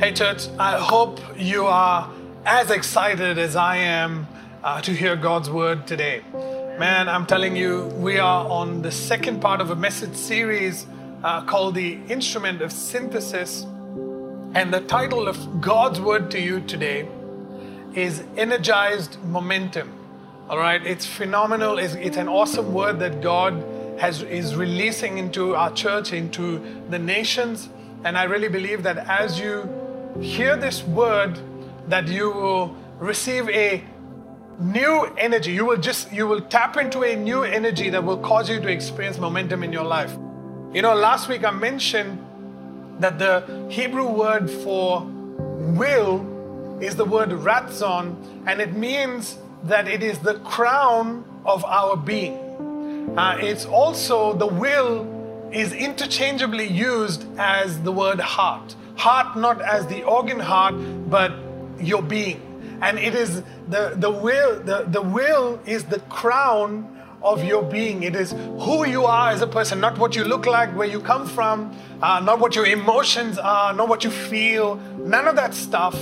Hey, church, I hope you are as excited as I am uh, to hear God's word today. Man, I'm telling you, we are on the second part of a message series uh, called The Instrument of Synthesis. And the title of God's word to you today is Energized Momentum. All right, it's phenomenal. It's, it's an awesome word that God has, is releasing into our church, into the nations. And I really believe that as you hear this word, that you will receive a new energy. You will just you will tap into a new energy that will cause you to experience momentum in your life. You know, last week I mentioned that the Hebrew word for will is the word ratzon, and it means that it is the crown of our being. Uh, it's also the will is interchangeably used as the word heart. Heart not as the organ heart, but your being. And it is the, the will, the, the will is the crown of your being. It is who you are as a person, not what you look like, where you come from, uh, not what your emotions are, not what you feel, none of that stuff.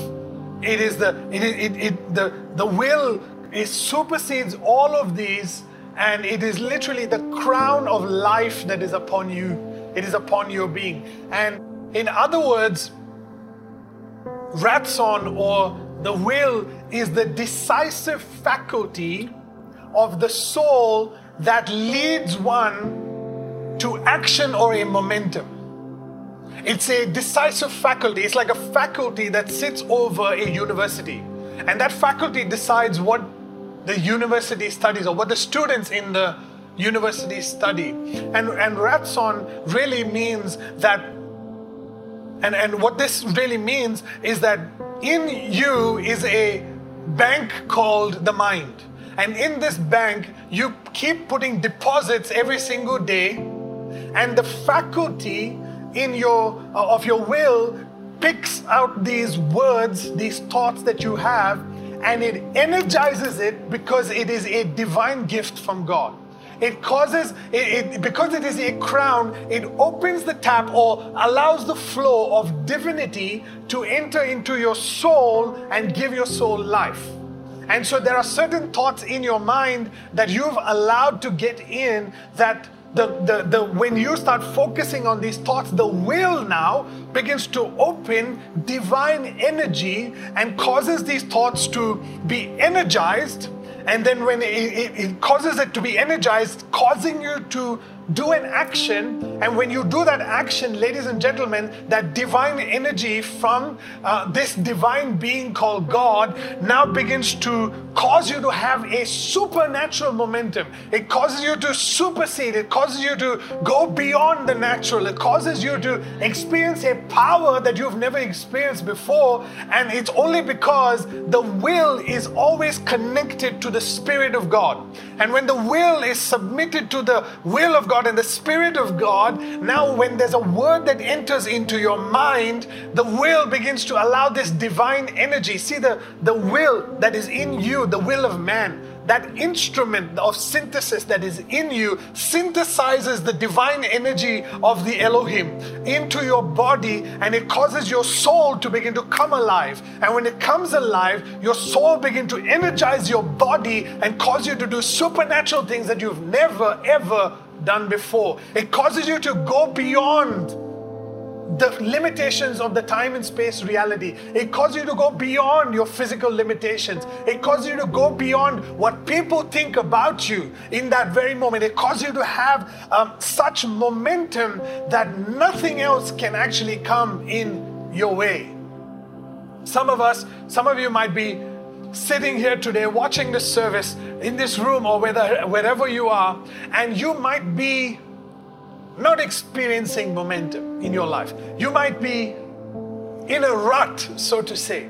It is the it, it, it, the the will it supersedes all of these, and it is literally the crown of life that is upon you. It is upon your being. And in other words, ratson or the will is the decisive faculty of the soul that leads one to action or a momentum. It's a decisive faculty. It's like a faculty that sits over a university. And that faculty decides what the university studies or what the students in the university study. And, and Ratzon really means that, and, and what this really means is that in you is a bank called the mind. And in this bank, you keep putting deposits every single day, and the faculty in your uh, of your will picks out these words, these thoughts that you have, and it energizes it because it is a divine gift from God. It causes, it, it, because it is a crown, it opens the tap or allows the flow of divinity to enter into your soul and give your soul life. And so there are certain thoughts in your mind that you've allowed to get in that the, the, the, when you start focusing on these thoughts, the will now begins to open divine energy and causes these thoughts to be energized and then when it, it, it, causes it to be energized, causing you to do an action. And when you do that action, ladies and gentlemen, that divine energy from uh, this divine being called God now begins to cause you to have a supernatural momentum. It causes you to supersede, it causes you to go beyond the natural, it causes you to experience a power that you've never experienced before. And it's only because the will is always connected to the Spirit of God. And when the will is submitted to the will of God and the Spirit of God, now when there's a word that enters into your mind, the will begins to allow this divine energy. See the, the will that is in you, the will of man that instrument of synthesis that is in you synthesizes the divine energy of the Elohim into your body and it causes your soul to begin to come alive. And when it comes alive, your soul begin to energize your body and cause you to do supernatural things that you've never ever done before. It causes you to go beyond the limitations of the time and space reality. It causes you to go beyond your physical limitations. It causes you to go beyond what people think about you in that very moment. It causes you to have um, such momentum that nothing else can actually come in your way. Some of us, some of you might be sitting here today watching this service in this room or whether, wherever you are, and you might be not experiencing momentum in your life. You might be in a rut, so to say.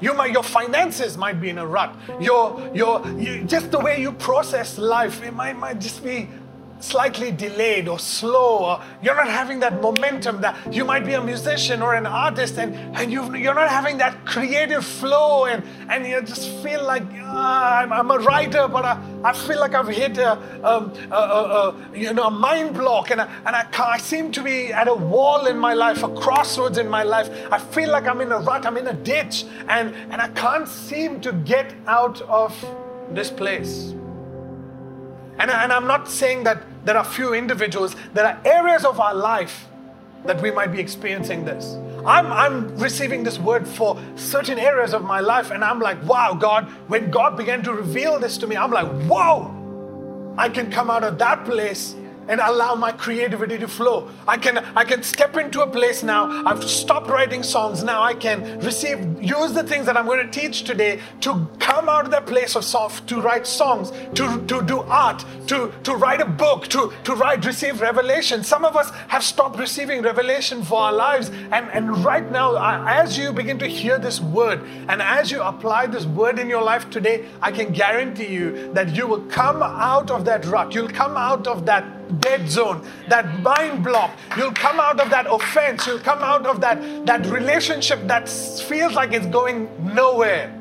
You might, your finances might be in a rut. Your, your, you, just the way you process life, it might, might just be slightly delayed or slow, or you're not having that momentum that you might be a musician or an artist and, and you you're not having that creative flow and, and you just feel like ah, I'm, I'm, a writer, but I, I feel like I've hit a, a, a, a you know, a mind block and, I, and I, I seem to be at a wall in my life, a crossroads in my life. I feel like I'm in a rut, I'm in a ditch, and, and I can't seem to get out of this place. And, and I'm not saying that there are few individuals, there are areas of our life that we might be experiencing this. I'm, I'm receiving this word for certain areas of my life, and I'm like, wow, God, when God began to reveal this to me, I'm like, whoa, I can come out of that place and allow my creativity to flow. I can I can step into a place now. I've stopped writing songs. Now I can receive use the things that I'm going to teach today to come out of that place of soft to write songs, to, to do art, to, to write a book, to, to write receive revelation. Some of us have stopped receiving revelation for our lives. And, and right now, as you begin to hear this word and as you apply this word in your life today, I can guarantee you that you will come out of that rut. You'll come out of that dead zone, that mind block. You'll come out of that offense. You'll come out of that, that relationship that feels like it's going nowhere.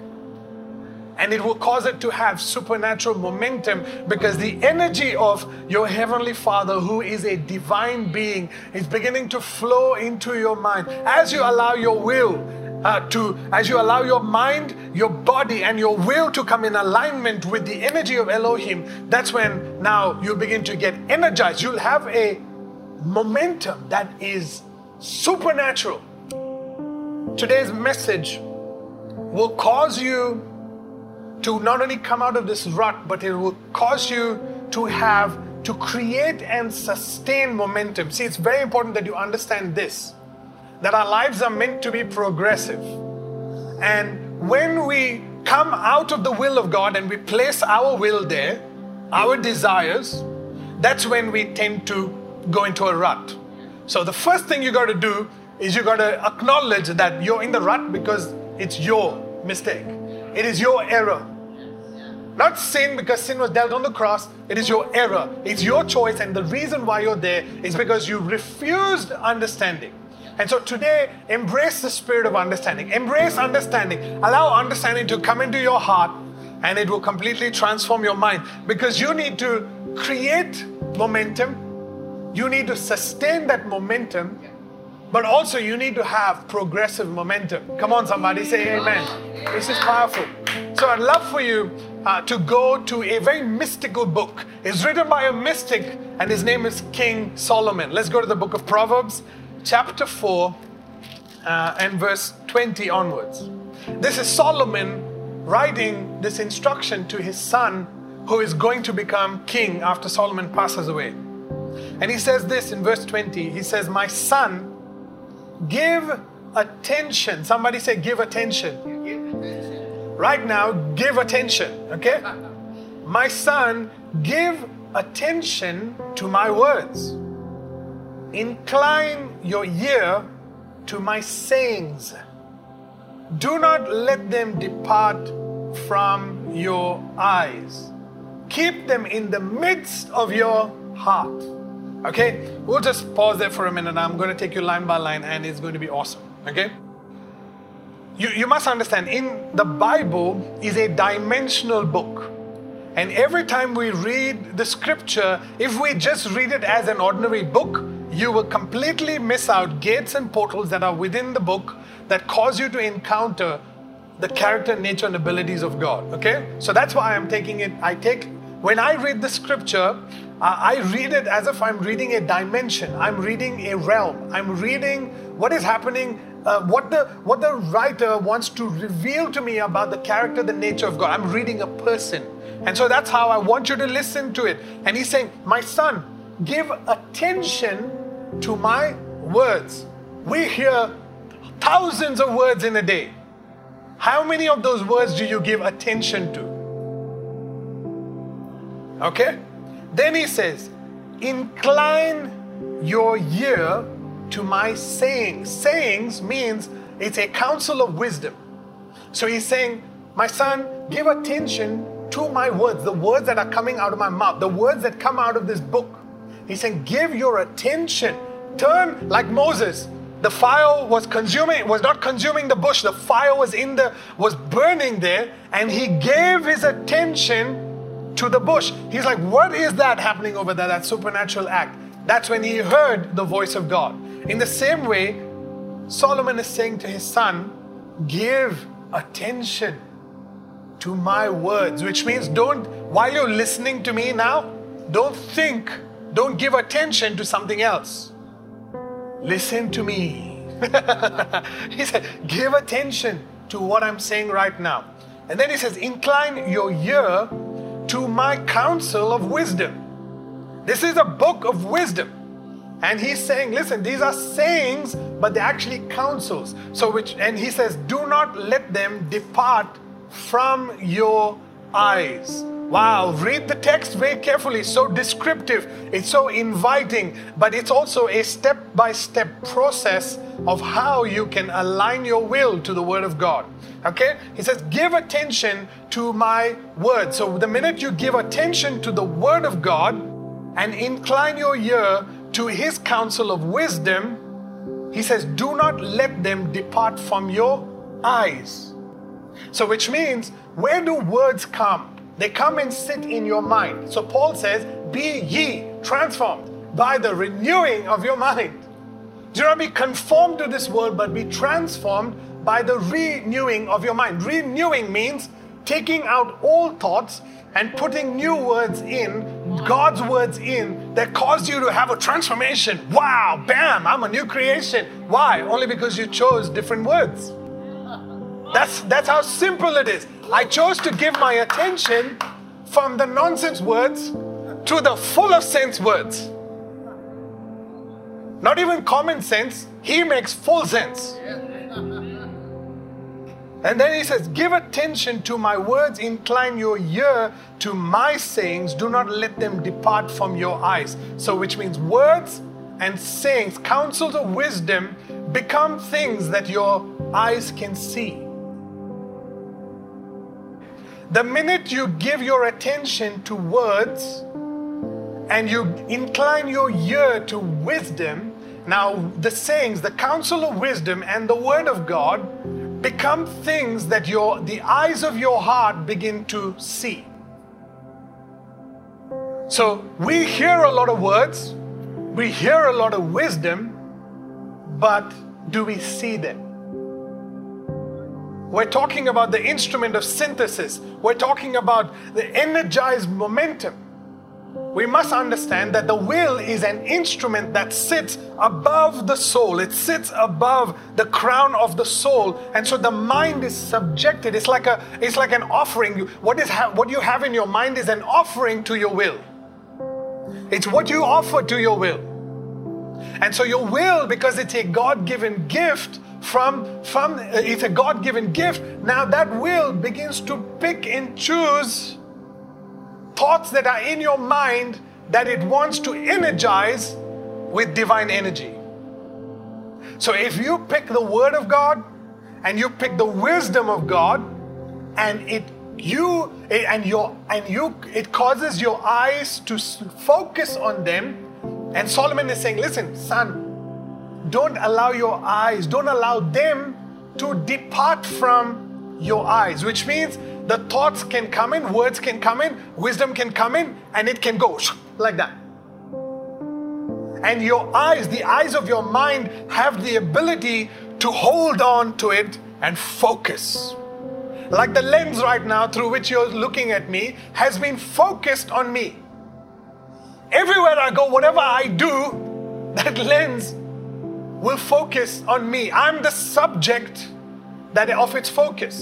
And it will cause it to have supernatural momentum because the energy of your Heavenly Father, who is a divine being, is beginning to flow into your mind as you allow your will uh, to, as you allow your mind, your body, and your will to come in alignment with the energy of Elohim, that's when now you begin to get energized. You'll have a momentum that is supernatural. Today's message will cause you to not only come out of this rut, but it will cause you to have to create and sustain momentum. See, it's very important that you understand this that our lives are meant to be progressive. And when we come out of the will of God and we place our will there, our desires, that's when we tend to go into a rut. So the first thing you got to do is you got to acknowledge that you're in the rut because it's your mistake. It is your error. Not sin because sin was dealt on the cross. It is your error. It's your choice. And the reason why you're there is because you refused understanding. And so today, embrace the spirit of understanding. Embrace understanding. Allow understanding to come into your heart and it will completely transform your mind because you need to create momentum. You need to sustain that momentum, but also you need to have progressive momentum. Come on, somebody say amen. This is powerful. So I'd love for you uh, to go to a very mystical book. It's written by a mystic, and his name is King Solomon. Let's go to the book of Proverbs chapter 4 uh, and verse 20 onwards. This is Solomon writing this instruction to his son who is going to become king after Solomon passes away. And he says this in verse 20 he says, My son, give attention. Somebody say, Give attention. Right now, give attention, okay? My son, give attention to my words Incline your ear to my sayings. Do not let them depart from your eyes. Keep them in the midst of your heart. Okay? We'll just pause there for a minute. I'm going to take you line by line and it's going to be awesome. Okay? You, you must understand, in the Bible is a dimensional book. And every time we read the scripture, if we just read it as an ordinary book, you will completely miss out gates and portals that are within the book that cause you to encounter the character, nature, and abilities of God. Okay? So that's why I'm taking it. I take, when I read the scripture, I read it as if I'm reading a dimension. I'm reading a realm. I'm reading what is happening, uh, what the what the writer wants to reveal to me about the character, the nature of God. I'm reading a person, and so that's how I want you to listen to it. And he's saying, "My son, give attention to my words. We hear thousands of words in a day. How many of those words do you give attention to? Okay? Then he says, Incline your ear to my sayings. Sayings means it's a counsel of wisdom. So he's saying, My son, give attention to my words, the words that are coming out of my mouth, the words that come out of this book. He's saying, give your attention. Turn like Moses. The fire was consuming, was not consuming the bush. The fire was in the, was burning there, and he gave his attention to the bush. He's like, what is that happening over there? That supernatural act. That's when he heard the voice of God. In the same way, Solomon is saying to his son, give attention to my words, which means don't, while you're listening to me now, don't think, don't give attention to something else. Listen to me. he said, give attention to what I'm saying right now. And then he says, incline your ear to my counsel of wisdom. This is a book of wisdom. And he's saying, listen, these are sayings, but they're actually counsels. So which and he says, do not let them depart from your eyes. Wow, read the text very carefully. So descriptive, it's so inviting, but it's also a step by step process of how you can align your will to the Word of God. Okay? He says, give attention to my word. So the minute you give attention to the Word of God and incline your ear to His counsel of wisdom, He says, do not let them depart from your eyes. So, which means, where do words come? They come and sit in your mind. So, Paul says, Be ye transformed by the renewing of your mind. Do not be conformed to this world, but be transformed by the renewing of your mind. Renewing means taking out old thoughts and putting new words in, God's words in, that cause you to have a transformation. Wow, bam, I'm a new creation. Why? Only because you chose different words. That's, that's how simple it is. I chose to give my attention from the nonsense words to the full of sense words. Not even common sense, he makes full sense. And then he says, Give attention to my words, incline your ear to my sayings, do not let them depart from your eyes. So, which means words and sayings, counsels of wisdom, become things that your eyes can see. The minute you give your attention to words and you incline your ear to wisdom, now the sayings, the counsel of wisdom and the word of God become things that your the eyes of your heart begin to see. So we hear a lot of words, we hear a lot of wisdom, but do we see them? We're talking about the instrument of synthesis. We're talking about the energized momentum. We must understand that the will is an instrument that sits above the soul. It sits above the crown of the soul, and so the mind is subjected. It's like a, it's like an offering. What is ha- what you have in your mind is an offering to your will. It's what you offer to your will, and so your will, because it's a God-given gift, from, from uh, it's a God given gift. Now that will begins to pick and choose thoughts that are in your mind that it wants to energize with divine energy. So if you pick the word of God and you pick the wisdom of God and it you and your and you it causes your eyes to focus on them and Solomon is saying listen son don't allow your eyes, don't allow them to depart from your eyes, which means the thoughts can come in, words can come in, wisdom can come in, and it can go like that. And your eyes, the eyes of your mind, have the ability to hold on to it and focus. Like the lens right now through which you're looking at me has been focused on me. Everywhere I go, whatever I do, that lens will focus on me. I'm the subject that of its focus.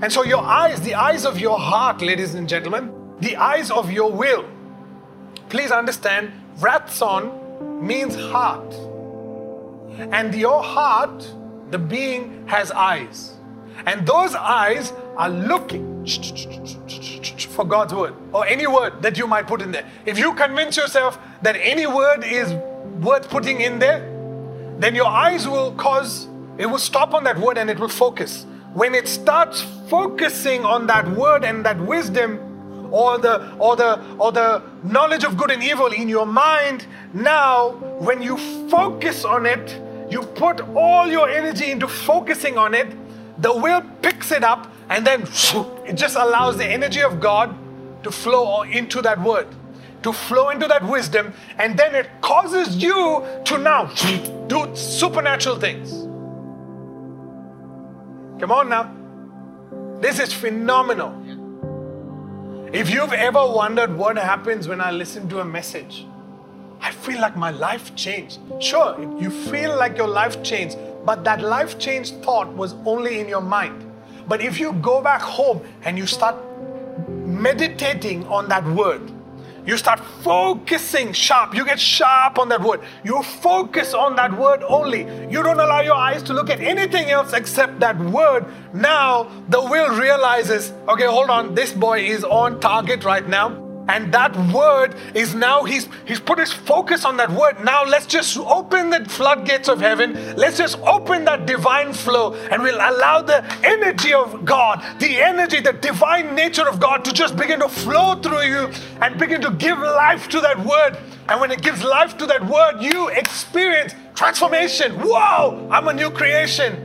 And so your eyes, the eyes of your heart, ladies and gentlemen, the eyes of your will. Please understand, ratzon means heart. And your heart, the being, has eyes. And those eyes are looking for God's word or any word that you might put in there. If you convince yourself that any word is worth putting in there, then your eyes will cause, it will stop on that word and it will focus. When it starts focusing on that word and that wisdom, or the or the or the knowledge of good and evil in your mind now when you focus on it you put all your energy into focusing on it the will picks it up and then it just allows the energy of god to flow into that word to flow into that wisdom and then it causes you to now do supernatural things come on now this is phenomenal if you've ever wondered what happens when I listen to a message, I feel like my life changed. Sure, you feel like your life changed, but that life change thought was only in your mind. But if you go back home and you start meditating on that word, you start focusing sharp. You get sharp on that word. You focus on that word only. You don't allow your eyes to look at anything else except that word. Now the will realizes, okay, hold on, this boy is on target right now. And that word is now, he's, he's put his focus on that word. Now let's just open the floodgates of heaven. Let's just open that divine flow and we'll allow the energy of God, the energy, the divine nature of God to just begin to flow through you and begin to give life to that word. And when it gives life to that word, you experience transformation. Whoa, I'm a new creation.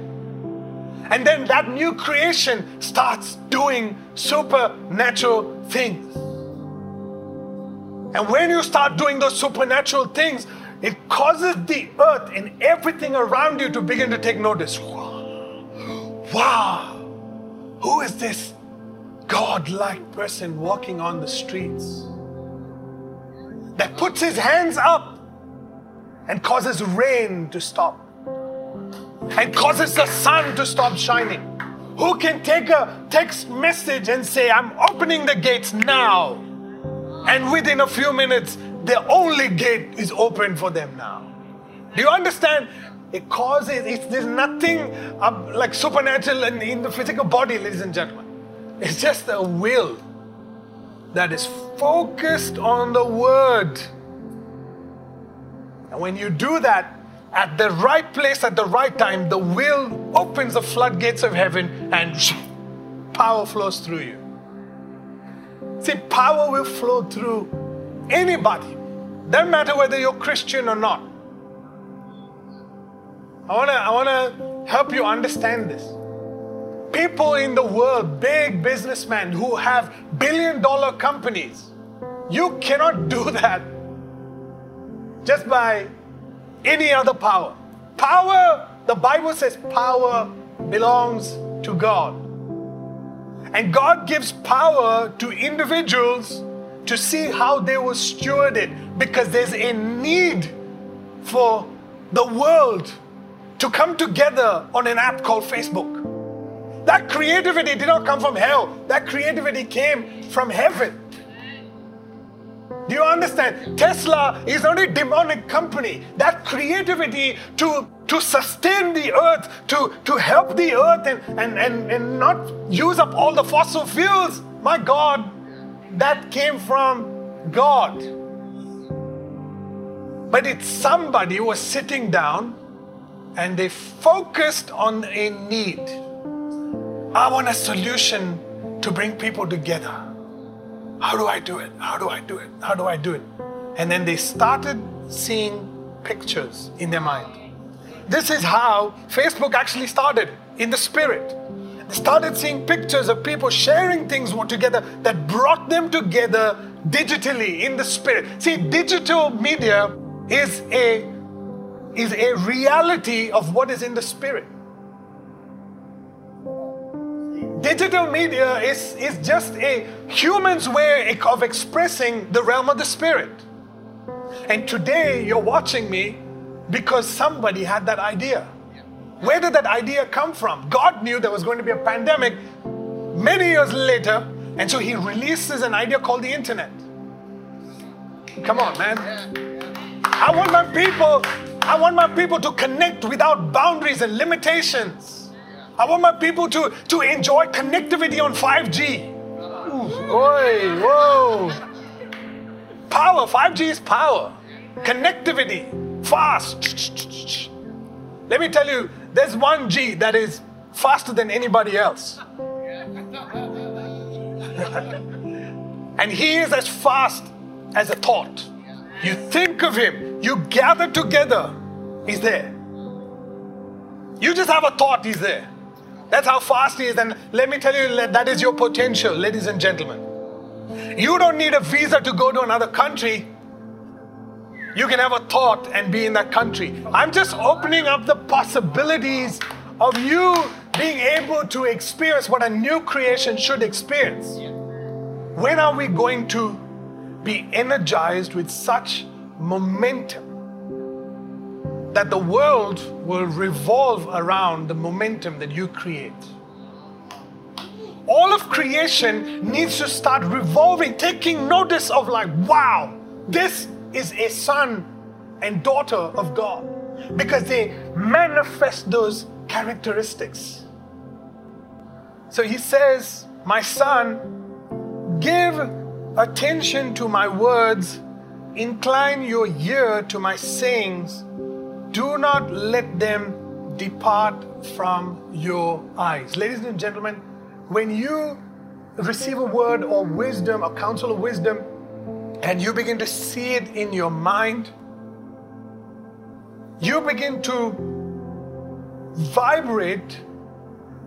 And then that new creation starts doing supernatural things. And when you start doing those supernatural things, it causes the earth and everything around you to begin to take notice. Wow, who is this God-like person walking on the streets that puts his hands up and causes rain to stop and causes the sun to stop shining? Who can take a text message and say, I'm opening the gates now? And within a few minutes, the only gate is open for them now. Do you understand? It causes, it's, there's nothing uh, like supernatural in, in the physical body, ladies and gentlemen. It's just a will that is focused on the word. And when you do that at the right place at the right time, the will opens the floodgates of heaven and power flows through you. See, power will flow through anybody. Doesn't matter whether you're Christian or not. I wanna, I wanna help you understand this. People in the world, big businessmen who have billion dollar companies, you cannot do that just by any other power. Power, the Bible says, power belongs to God. And God gives power to individuals to see how they were steward it because there's a need for the world to come together on an app called Facebook. That creativity did not come from hell, that creativity came from heaven. Do you understand? Tesla is not a demonic company. That creativity to, to sustain the earth, to, to help the earth and, and, and, and not use up all the fossil fuels, my God, that came from God. But it's somebody who was sitting down and they focused on a need. I want a solution to bring people together. How do I do it? How do I do it? How do I do it? And then they started seeing pictures in their mind. This is how Facebook actually started in the spirit. They started seeing pictures of people sharing things together that brought them together digitally in the spirit. See, digital media is a is a reality of what is in the spirit. Digital media is, is just a human's way of expressing the realm of the spirit. And today you're watching me because somebody had that idea. Where did that idea come from? God knew there was going to be a pandemic many years later, and so He releases an idea called the internet. Come on, man. I want my people, I want my people to connect without boundaries and limitations. I want my people to, to enjoy connectivity on 5G. Ooh, oi, whoa. Power, 5G is power. Connectivity, fast. Let me tell you, there's one G that is faster than anybody else. And he is as fast as a thought. You think of him, you gather together, he's there. You just have a thought, he's there. That's how fast he is. And let me tell you, that is your potential, ladies and gentlemen. You don't need a visa to go to another country. You can have a thought and be in that country. I'm just opening up the possibilities of you being able to experience what a new creation should experience. When are we going to be energized with such momentum that the world will revolve around the momentum that you create? All of creation needs to start revolving, taking notice of, like, wow, this is a son and daughter of God because they manifest those characteristics. So he says, My son, give attention to my words, incline your ear to my sayings, do not let them depart from your eyes. Ladies and gentlemen, when you receive a word or wisdom, a counsel of wisdom, and you begin to see it in your mind, you begin to vibrate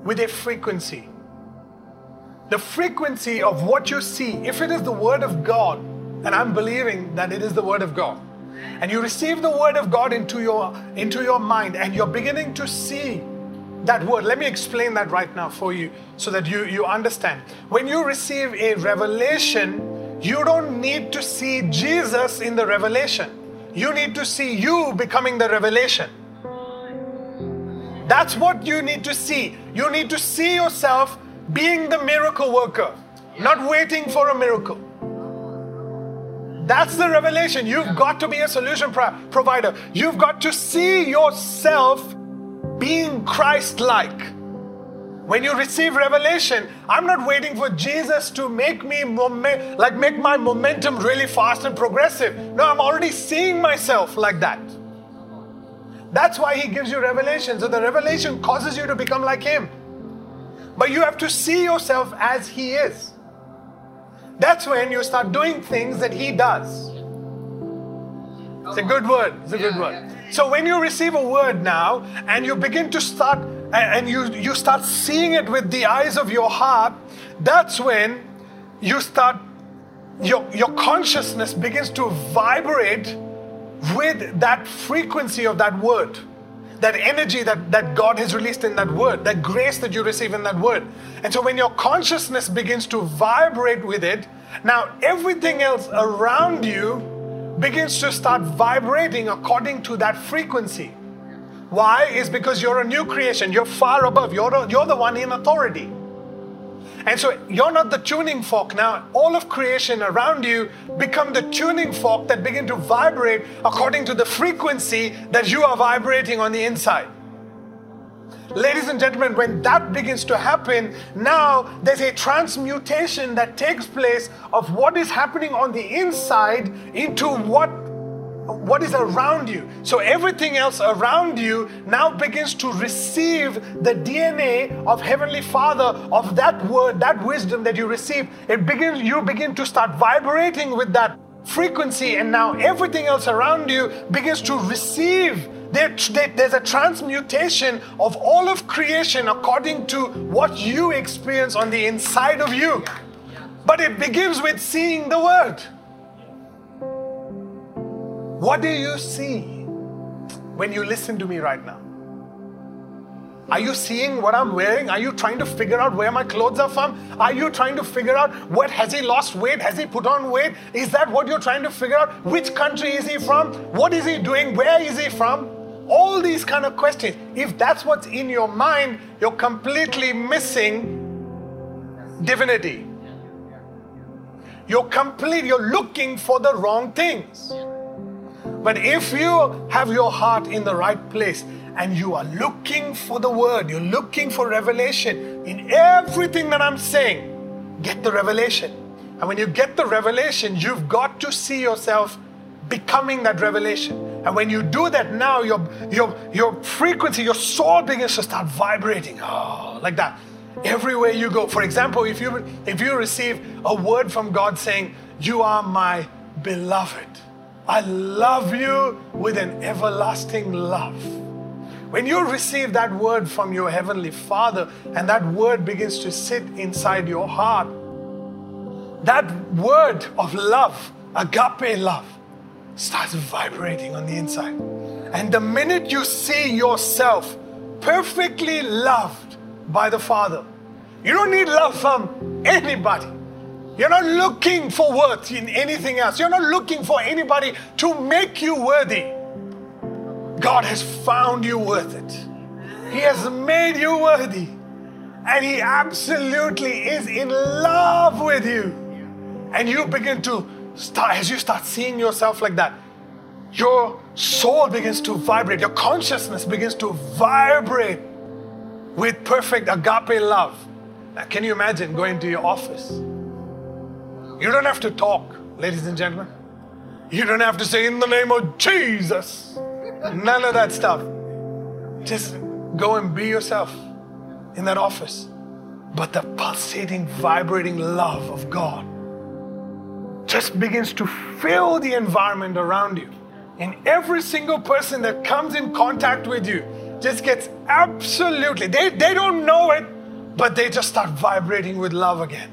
with a frequency. The frequency of what you see, if it is the Word of God, and I'm believing that it is the Word of God, and you receive the Word of God into your, into your mind, and you're beginning to see that word. Let me explain that right now for you so that you, you understand. When you receive a revelation, you don't need to see Jesus in the revelation. You need to see you becoming the revelation. That's what you need to see. You need to see yourself being the miracle worker, not waiting for a miracle. That's the revelation. You've got to be a solution pro- provider. You've got to see yourself being Christ like. When you receive revelation, I'm not waiting for Jesus to make me momen- like make my momentum really fast and progressive. No, I'm already seeing myself like that. That's why he gives you revelation. So the revelation causes you to become like him. But you have to see yourself as he is. That's when you start doing things that he does. It's a good word. It's a good word. So when you receive a word now and you begin to start and you, you start seeing it with the eyes of your heart, that's when you start, your, your consciousness begins to vibrate with that frequency of that word, that energy that, that God has released in that word, that grace that you receive in that word. And so when your consciousness begins to vibrate with it, now everything else around you begins to start vibrating according to that frequency. Why? Is because you're a new creation. You're far above. You're, a, you're the one in authority. And so you're not the tuning fork. Now, all of creation around you become the tuning fork that begin to vibrate according to the frequency that you are vibrating on the inside. Ladies and gentlemen, when that begins to happen, now there's a transmutation that takes place of what is happening on the inside into what what is around you. So everything else around you now begins to receive the DNA of Heavenly Father, of that word, that wisdom that you receive. It begins, you begin to start vibrating with that frequency, and now everything else around you begins to receive. There, there's a transmutation of all of creation according to what you experience on the inside of you. But it begins with seeing the word. What do you see when you listen to me right now? Are you seeing what I'm wearing? Are you trying to figure out where my clothes are from? Are you trying to figure out what has he lost weight? Has he put on weight? Is that what you're trying to figure out? Which country is he from? What is he doing? Where is he from? All these kind of questions. If that's what's in your mind, you're completely missing divinity. You're complete, you're looking for the wrong things. But if you have your heart in the right place and you are looking for the word, you're looking for revelation in everything that I'm saying, get the revelation. And when you get the revelation, you've got to see yourself becoming that revelation. And when you do that now, your, your, your frequency, your soul begins to start vibrating. Oh, like that. everywhere you go. For example, if you if you receive a word from God saying, "You are my beloved. I love you with an everlasting love." When you receive that word from your heavenly Father and that word begins to sit inside your heart, that word of love, agape love, starts vibrating on the inside. And the minute you see yourself perfectly loved by the Father, you don't need love from anybody. You're not looking for worth in anything else. You're not looking for anybody to make you worthy. God has found you worth it. He has made you worthy. And He absolutely is in love with you. And you begin to start, as you start seeing yourself like that, your soul begins to vibrate, your consciousness begins to vibrate with perfect agape love. Now, can you imagine going to your office? You don't have to talk, ladies and gentlemen. You don't have to say, in the name of Jesus. None of that stuff. Just go and be yourself in that office. But the pulsating, vibrating love of God just begins to fill the environment around you. And every single person that comes in contact with you just gets absolutely, they, they don't know it, but they just start vibrating with love again.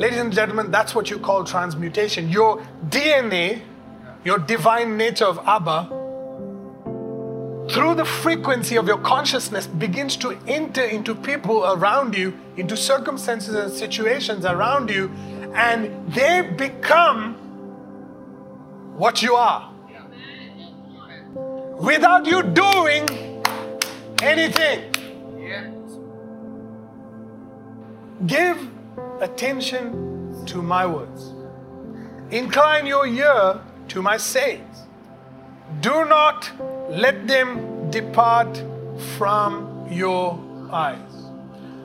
Ladies and gentlemen, that's what you call transmutation. Your DNA, your divine nature of Abba, through the frequency of your consciousness, begins to enter into people around you, into circumstances and situations around you, and they become what you are. Without you doing anything. Give attention to my words. Incline your ear to my sayings. Do not let them depart from your eyes.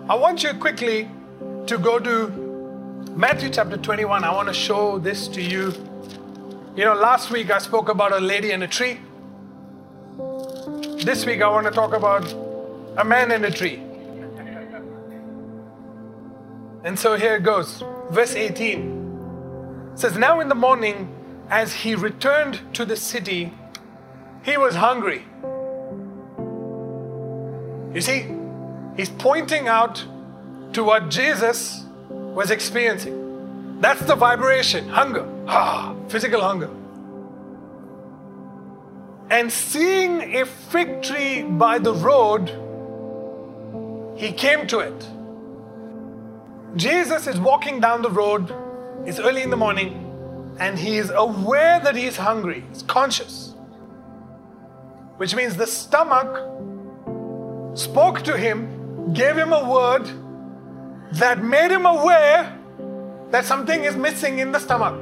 I want you quickly to go to Matthew chapter 21. I want to show this to you. You know, last week I spoke about a lady and a tree. This week I want to talk about a man and a tree. And so here it goes. Verse 18 says, Now in the morning, as he returned to the city, he was hungry. You see, he's pointing out to what Jesus was experiencing. That's the vibration, hunger, ah, physical hunger. And seeing a fig tree by the road, he came to it. Jesus is walking down the road, it's early in the morning, and he is aware that he is hungry, he's conscious. Which means the stomach spoke to him, gave him a word that made him aware that something is missing in the stomach.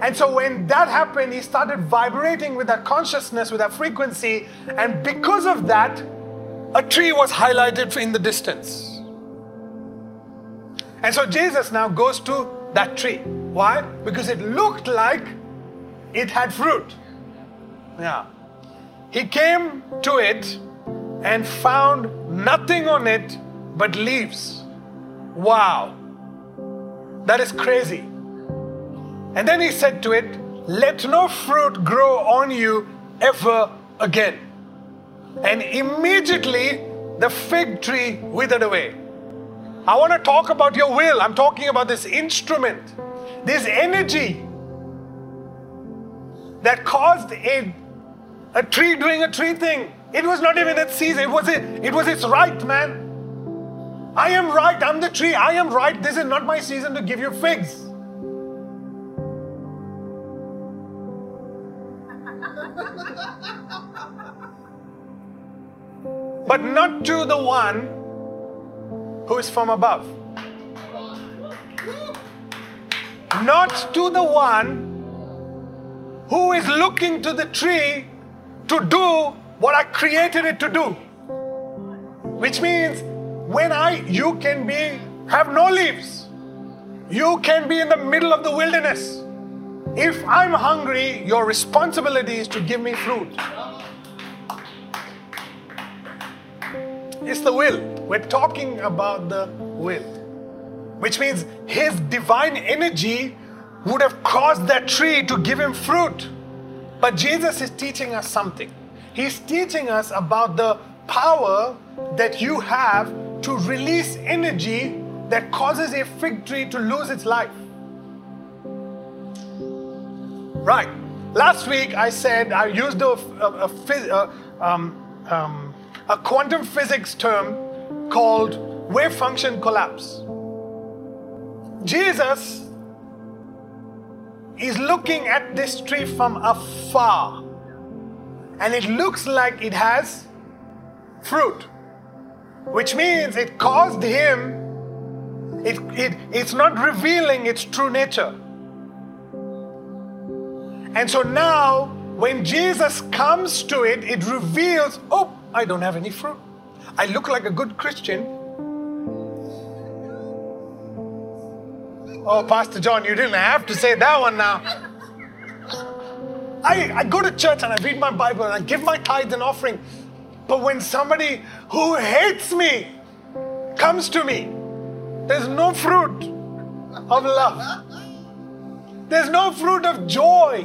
And so when that happened, he started vibrating with that consciousness, with that frequency, and because of that, a tree was highlighted in the distance. And so Jesus now goes to that tree. Why? Because it looked like it had fruit. Yeah. He came to it and found nothing on it but leaves. Wow. That is crazy. And then he said to it, Let no fruit grow on you ever again. And immediately the fig tree withered away. I want to talk about your will. I'm talking about this instrument, this energy that caused a, a tree doing a tree thing. It was not even its season, it was, it, it was its right, man. I am right, I'm the tree, I am right. This is not my season to give you figs. but not to the one who is from above. Not to the one who is looking to the tree to do what I created it to do. Which means when I you can be have no leaves. You can be in the middle of the wilderness. If I'm hungry, your responsibility is to give me fruit. It's the will. We're talking about the will, which means his divine energy would have caused that tree to give him fruit. But Jesus is teaching us something. He's teaching us about the power that you have to release energy that causes a fig tree to lose its life. Right. Last week I said I used a, a, a, a, um, um, a quantum physics term called wave function collapse. Jesus is looking at this tree from afar and it looks like it has fruit, which means it caused him, it, it, it's not revealing its true nature. And so now, when Jesus comes to it, it reveals, oh, I don't have any fruit. I look like a good Christian. Oh, Pastor John, you didn't have to say that one now. I, I go to church and I read my Bible and I give my tithes and offering. But when somebody who hates me comes to me, there's no fruit of love. There's no fruit of joy.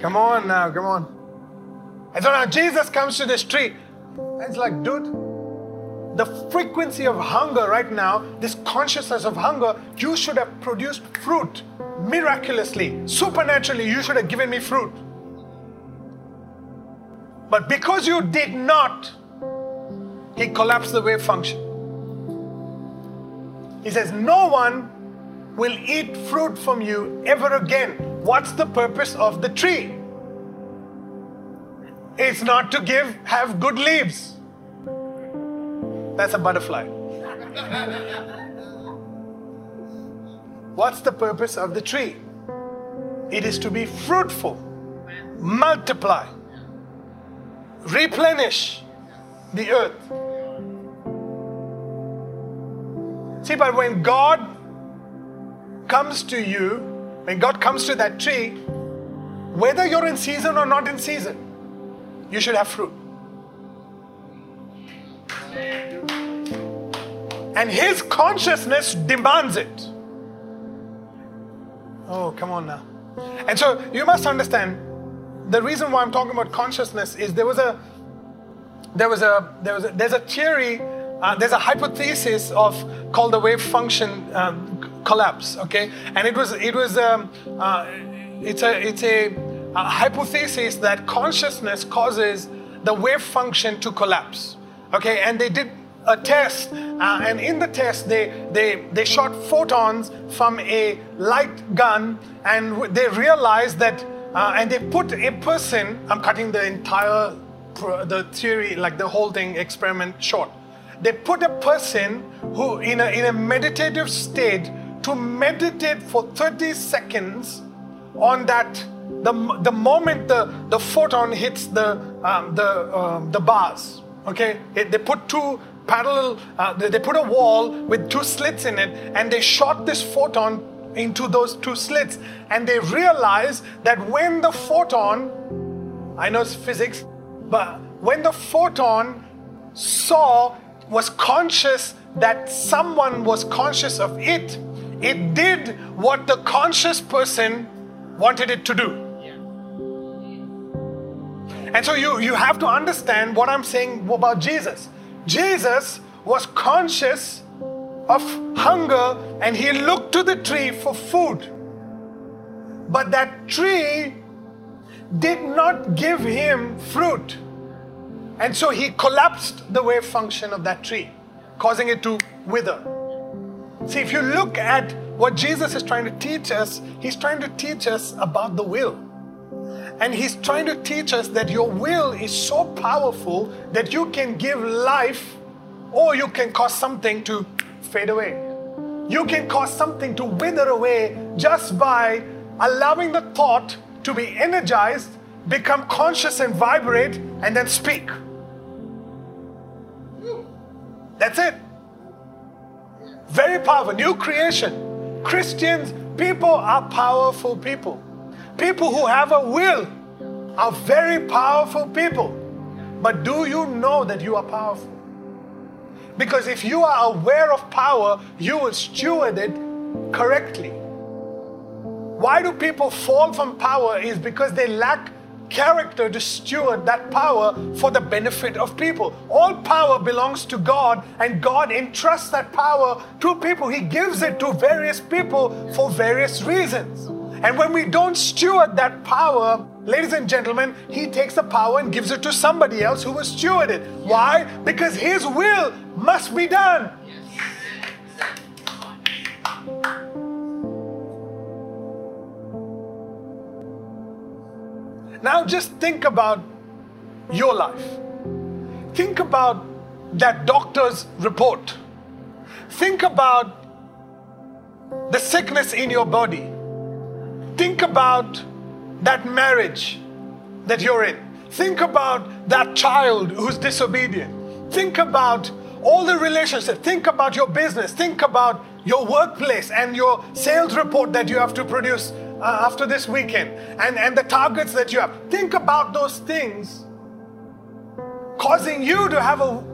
Come on now, come on. And so now Jesus comes to this tree. And it's like, dude, the frequency of hunger right now, this consciousness of hunger, you should have produced fruit miraculously, supernaturally. You should have given me fruit. But because you did not, he collapsed the wave function. He says, No one will eat fruit from you ever again. What's the purpose of the tree? It's not to give, have good leaves. That's a butterfly. What's the purpose of the tree? It is to be fruitful, multiply, replenish the earth. See, but when God comes to you, when God comes to that tree, whether you're in season or not in season, you should have fruit. And his consciousness demands it. Oh, come on now. And so you must understand the reason why I'm talking about consciousness is there was a there was a there was a, there's a theory uh, there's a hypothesis of called the wave function um, collapse okay and it was it was um, uh, it's a it's a, hypothesis that consciousness causes the wave function to collapse okay and they did a test, uh, and in the test, they, they, they shot photons from a light gun, and they realized that, uh, and they put a person, I'm cutting the entire the theory, like the whole thing, experiment short. They put a person who, in a, in a meditative state, to meditate for 30 seconds on that the, the moment the, the photon hits the, um, the, um, the bars okay it, they put two parallel, uh, they put a wall with two slits in it and they shot this photon into those two slits. And they realized that when the photon, I know it's physics, but when the photon saw, was conscious that someone was conscious of it, it did what the conscious person wanted it to do. And so you, you have to understand what I'm saying about Jesus. Jesus was conscious of hunger and he looked to the tree for food. But that tree did not give him fruit. And so he collapsed the wave function of that tree, causing it to wither. See, if you look at what Jesus is trying to teach us, he's trying to teach us about the will. And he's trying to teach us that your will is so powerful that you can give life or you can cause something to fade away. You can cause something to wither away just by allowing the thought to be energized, become conscious and vibrate, and then speak. That's it. Very powerful. New creation. Christians, people are powerful people. People who have a will are very powerful people. But do you know that you are powerful? Because if you are aware of power, you will steward it correctly. Why do people fall from power? Is because they lack character to steward that power for the benefit of people. All power belongs to God, and God entrusts that power to people. He gives it to various people for various reasons. And when we don't steward that power, ladies and gentlemen, He takes the power and gives it to somebody else who will steward it. Why? Because His will must be done. Now just think about your life. Think about that doctor's report. Think about the sickness in your body. Think about that marriage that you're in. Think about that child who's disobedient. Think about all the relationships. Think about your business. Think about your workplace and your sales report that you have to produce uh, after this weekend and, and the targets that you have. Think about those things causing you to have a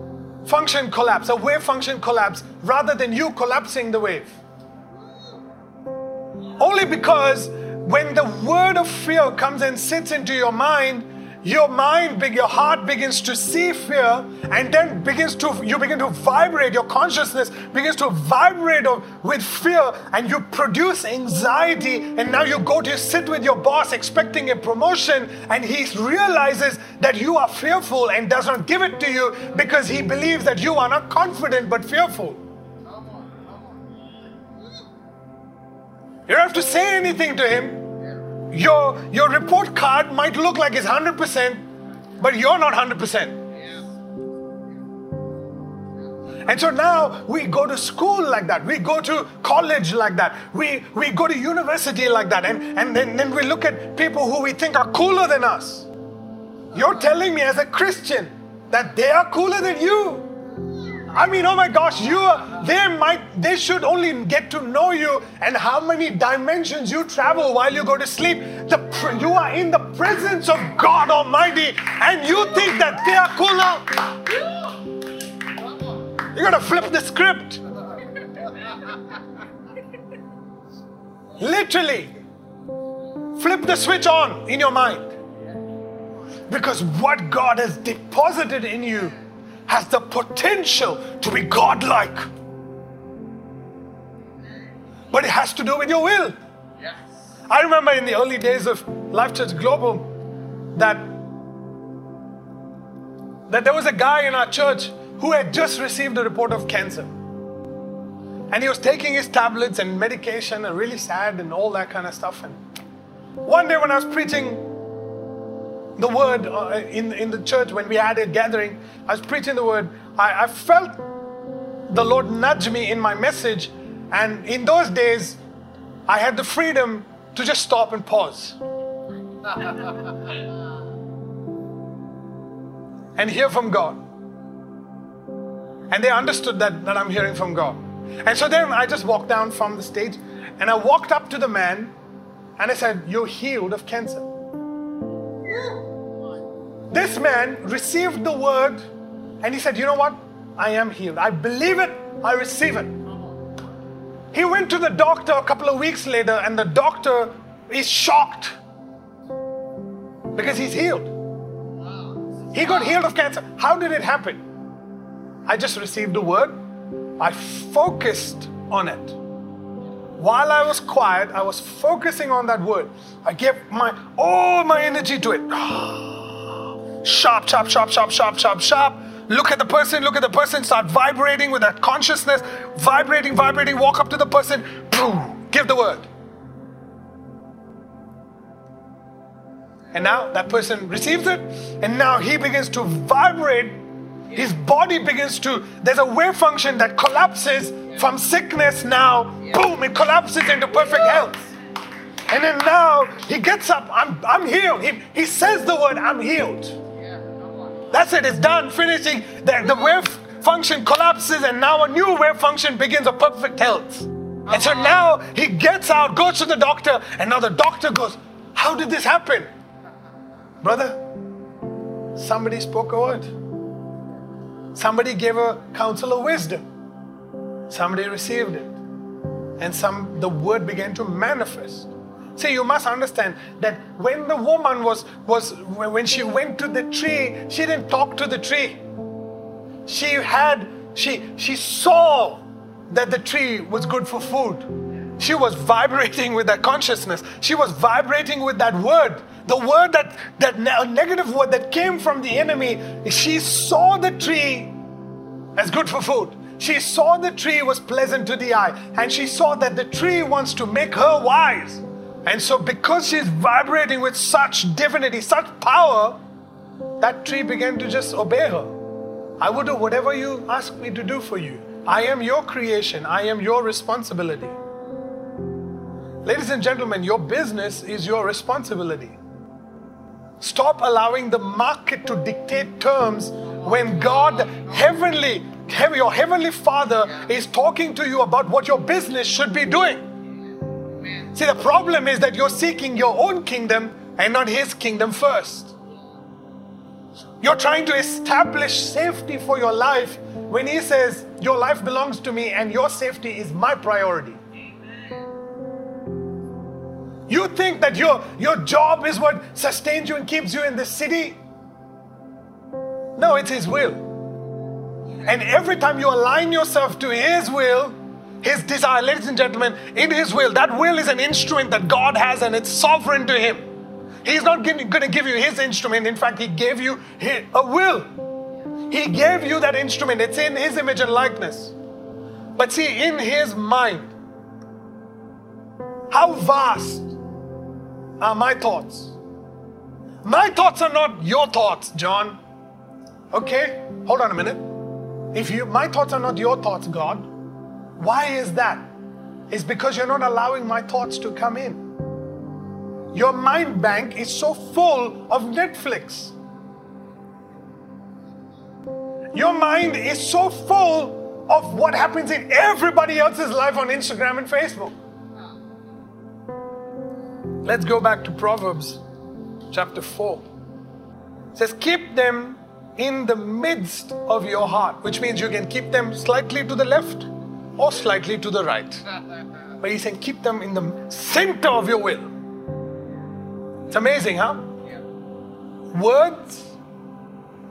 function collapse, a wave function collapse, rather than you collapsing the wave. Only because when the word of fear comes and sits into your mind, your mind, big your heart begins to see fear, and then begins to you begin to vibrate. Your consciousness begins to vibrate with fear, and you produce anxiety. And now you go to sit with your boss expecting a promotion, and he realizes that you are fearful and does not give it to you because he believes that you are not confident but fearful. You don't have to say anything to him. Your, your report card might look like it's 100%, but you're not 100%. And so now we go to school like that. We go to college like that. We, we go to university like that. And, and then, then we look at people who we think are cooler than us. You're telling me as a Christian that they are cooler than you. I mean, oh my gosh, you they might they should only get to know you and how many dimensions you travel while you go to sleep. The you are in the presence of God Almighty, and you think that they are cooler. You gotta flip the script. Literally, flip the switch on in your mind. Because what God has deposited in you has the potential to be godlike. But it has to do with your will. Yes. I remember in the early days of Life Church Global that, that there was a guy in our church who had just received a report of cancer. And he was taking his tablets and medication and really sad and all that kind of stuff. And one day when I was preaching the word uh, in, in the church when we had a gathering. I was preaching the word. I, I felt the Lord nudge me in my message. And in those days, I had the freedom to just stop and pause. and hear from God. And they understood that, that I'm hearing from God. And so then I just walked down from the stage and I walked up to the man and I said, You're healed of cancer. This man received the word and he said, You know what? I am healed. I believe it. I receive it. He went to the doctor a couple of weeks later, and the doctor is shocked because he's healed. He got healed of cancer. How did it happen? I just received the word. I focused on it. While I was quiet, I was focusing on that word. I gave my all my energy to it. Sharp, sharp, sharp, sharp, sharp, sharp, sharp. Look at the person, look at the person, start vibrating with that consciousness, vibrating, vibrating, walk up to the person, boom, give the word. And now that person receives it, and now he begins to vibrate. His body begins to, there's a wave function that collapses from sickness now, boom, it collapses into perfect health. And then now he gets up, I'm, I'm healed. He, he says the word, I'm healed. That's it, it's done, finishing. The, the wave function collapses, and now a new wave function begins of perfect health. And so now he gets out, goes to the doctor, and now the doctor goes, How did this happen? Brother, somebody spoke a word. Somebody gave a counsel of wisdom. Somebody received it. And some the word began to manifest. See, you must understand that when the woman was was when she went to the tree, she didn't talk to the tree. She had she she saw that the tree was good for food. She was vibrating with that consciousness. She was vibrating with that word. The word that, that negative word that came from the enemy, she saw the tree as good for food. She saw the tree was pleasant to the eye, and she saw that the tree wants to make her wise. And so, because she's vibrating with such divinity, such power, that tree began to just obey her. I will do whatever you ask me to do for you. I am your creation, I am your responsibility. Ladies and gentlemen, your business is your responsibility. Stop allowing the market to dictate terms when God, heavenly, your heavenly Father, is talking to you about what your business should be doing. See, the problem is that you're seeking your own kingdom and not His kingdom first. You're trying to establish safety for your life when He says, Your life belongs to me and your safety is my priority. You think that your, your job is what sustains you and keeps you in the city? No, it's His will. And every time you align yourself to His will, His desire, ladies and gentlemen, in His will, that will is an instrument that God has and it's sovereign to Him. He's not going to give you His instrument. In fact, He gave you a will. He gave you that instrument. It's in His image and likeness. But see, in His mind, how vast are my thoughts. My thoughts are not your thoughts, John. Okay? Hold on a minute. If you my thoughts are not your thoughts, God, why is that? It's because you're not allowing my thoughts to come in. Your mind bank is so full of Netflix. Your mind is so full of what happens in everybody else's life on Instagram and Facebook. Let's go back to Proverbs chapter 4. It says, Keep them in the midst of your heart, which means you can keep them slightly to the left or slightly to the right. But he's saying, Keep them in the center of your will. It's amazing, huh? Words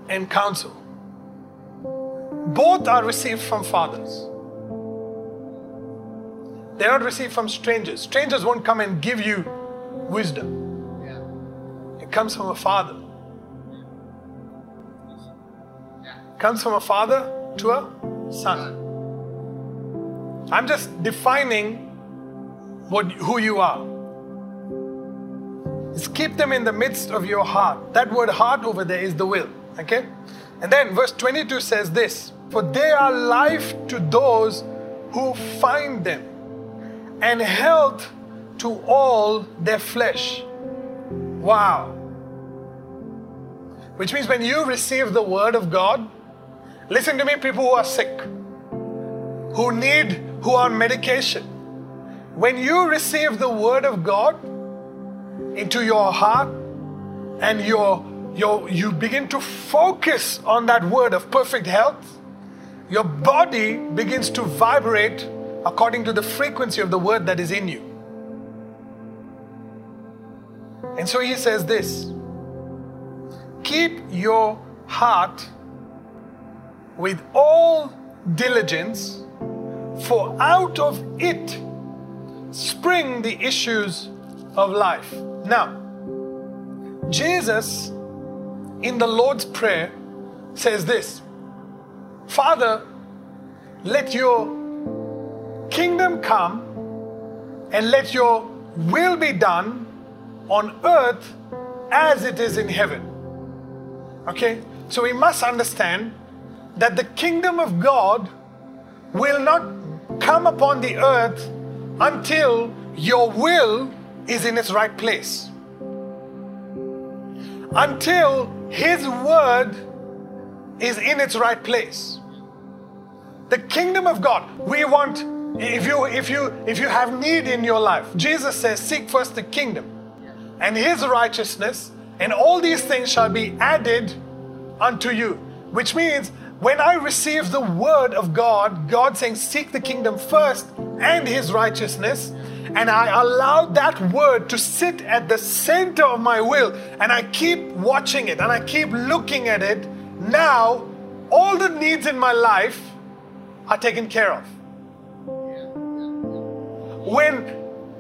and counsel. Both are received from fathers. They're not received from strangers. Strangers won't come and give you wisdom. Yeah. It comes from a father. Yeah. Comes from a father to a son. I'm just defining what who you are. Just keep them in the midst of your heart. That word heart over there is the will. Okay? And then verse 22 says this For they are life to those who find them, and health to all their flesh. Wow. Which means when you receive the word of God, listen to me, people who are sick, who need, who are on medication. When you receive the word of God into your heart and your, your, you begin to focus on that word of perfect health, your body begins to vibrate according to the frequency of the word that is in you. And so he says this Keep your heart with all diligence, for out of it spring the issues of life. Now, Jesus in the Lord's Prayer says this Father, let your kingdom come and let your will be done on earth as it is in heaven. Okay? So we must understand that the kingdom of God will not come upon the earth until your will is in its right place. Until His word is in its right place. The kingdom of God, we want if you if you if you have need in your life jesus says seek first the kingdom and his righteousness, and all these things shall be added unto you. Which means when I receive the word of God, God saying, Seek the kingdom first and his righteousness, and I allow that word to sit at the center of my will, and I keep watching it and I keep looking at it, now all the needs in my life are taken care of. When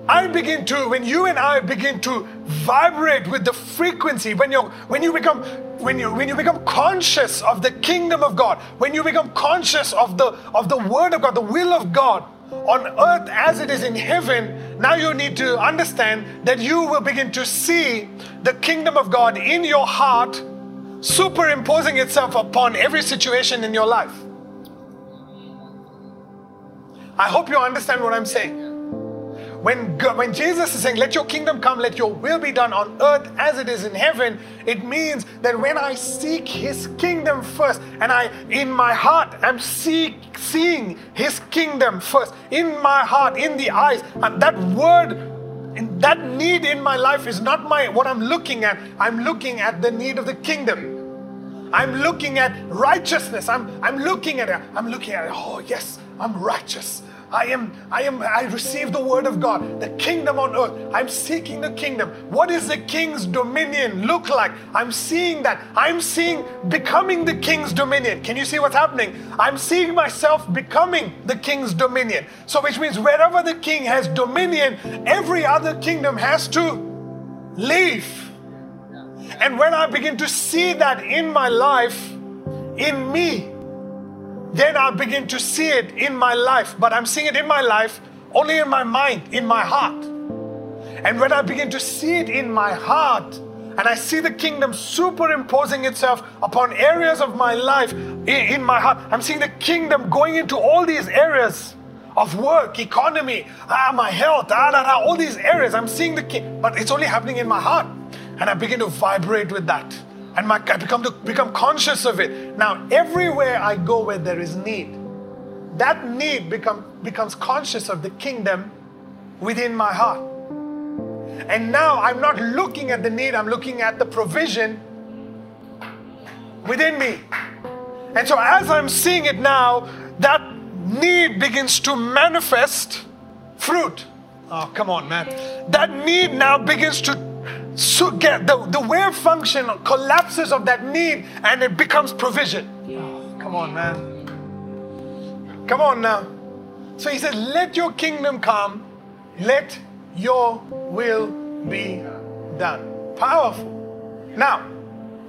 I begin to, when you and I begin to vibrate with the frequency, when you when you become when you when you become conscious of the kingdom of God, when you become conscious of the of the word of God, the will of God on earth as it is in heaven, now you need to understand that you will begin to see the kingdom of God in your heart superimposing itself upon every situation in your life. I hope you understand what I'm saying. When, when Jesus is saying, Let your kingdom come, let your will be done on earth as it is in heaven, it means that when I seek his kingdom first, and I, in my heart, am seek, seeing his kingdom first, in my heart, in the eyes, and that word and that need in my life is not my what I'm looking at. I'm looking at the need of the kingdom. I'm looking at righteousness. I'm I'm looking at it. I'm looking at it. Oh yes, I'm righteous. I am, I am, I receive the word of God, the kingdom on earth. I'm seeking the kingdom. What does the king's dominion look like? I'm seeing that. I'm seeing becoming the king's dominion. Can you see what's happening? I'm seeing myself becoming the king's dominion. So, which means wherever the king has dominion, every other kingdom has to leave. And when I begin to see that in my life, in me, then I'll begin to see it in my life. But I'm seeing it in my life only in my mind, in my heart. And when I begin to see it in my heart, and I see the kingdom superimposing itself upon areas of my life in, my heart, I'm seeing the kingdom going into all these areas of work, economy, ah, my health, ah, da, da, all these areas. I'm seeing the king, but it's only happening in my heart. And I begin to vibrate with that and my, I become to become conscious of it. Now, everywhere I go where there is need, that need become, becomes conscious of the kingdom within my heart. And now I'm not looking at the need, I'm looking at the provision within me. And so as I'm seeing it now, that need begins to manifest fruit. Oh, come on, man. That need now begins to so get the, the wave function collapses of that need and it becomes provision. Oh, come on, man. Come on now. So he says, Let your kingdom come, let your will be done. Powerful. Now,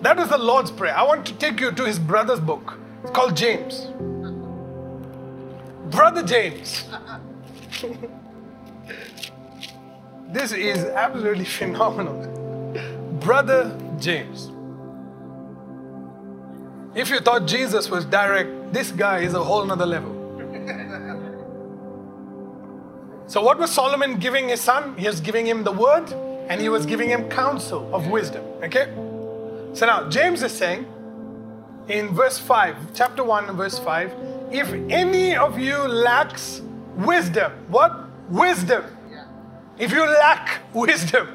that is the Lord's Prayer. I want to take you to his brother's book. It's called James. Brother James. this is absolutely phenomenal. Brother James. If you thought Jesus was direct, this guy is a whole nother level. so, what was Solomon giving his son? He was giving him the word and he was giving him counsel of wisdom. Okay? So, now James is saying in verse 5, chapter 1 verse 5, if any of you lacks wisdom, what? Wisdom. If you lack wisdom,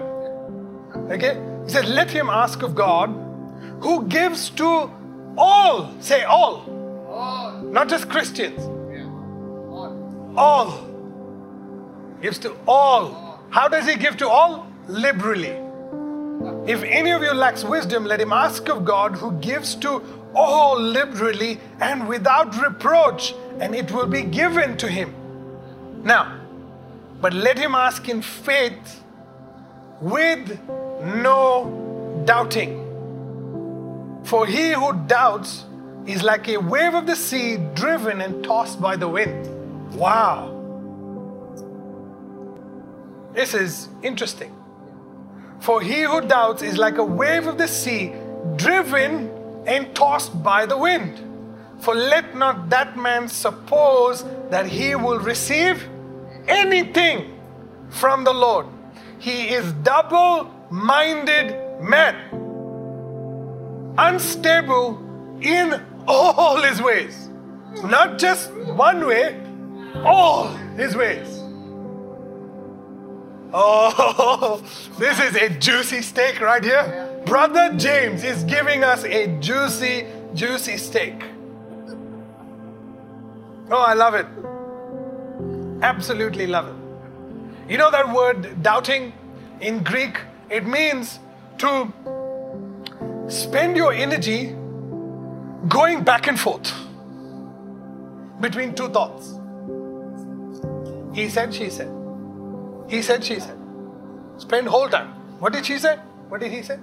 okay? He said, Let him ask of God who gives to all, say all, all. not just Christians, yeah. all. all. Gives to all. all. How does he give to all? Liberally. If any of you lacks wisdom, let him ask of God who gives to all liberally and without reproach, and it will be given to him. Now, but let him ask in faith with no doubting. For he who doubts is like a wave of the sea driven and tossed by the wind. Wow. This is interesting. For he who doubts is like a wave of the sea driven and tossed by the wind. For let not that man suppose that he will receive anything from the Lord. He is double minded man, unstable in all his ways. Not just one way, all his ways. Oh, this is a juicy steak right here. Brother James is giving us a juicy, juicy steak. Oh, I love it. Absolutely love it. You know that word doubting in Greek? It means to spend your energy going back and forth between two thoughts. He said, she said. He said, she said. Spend whole time. What did she say? What did he say?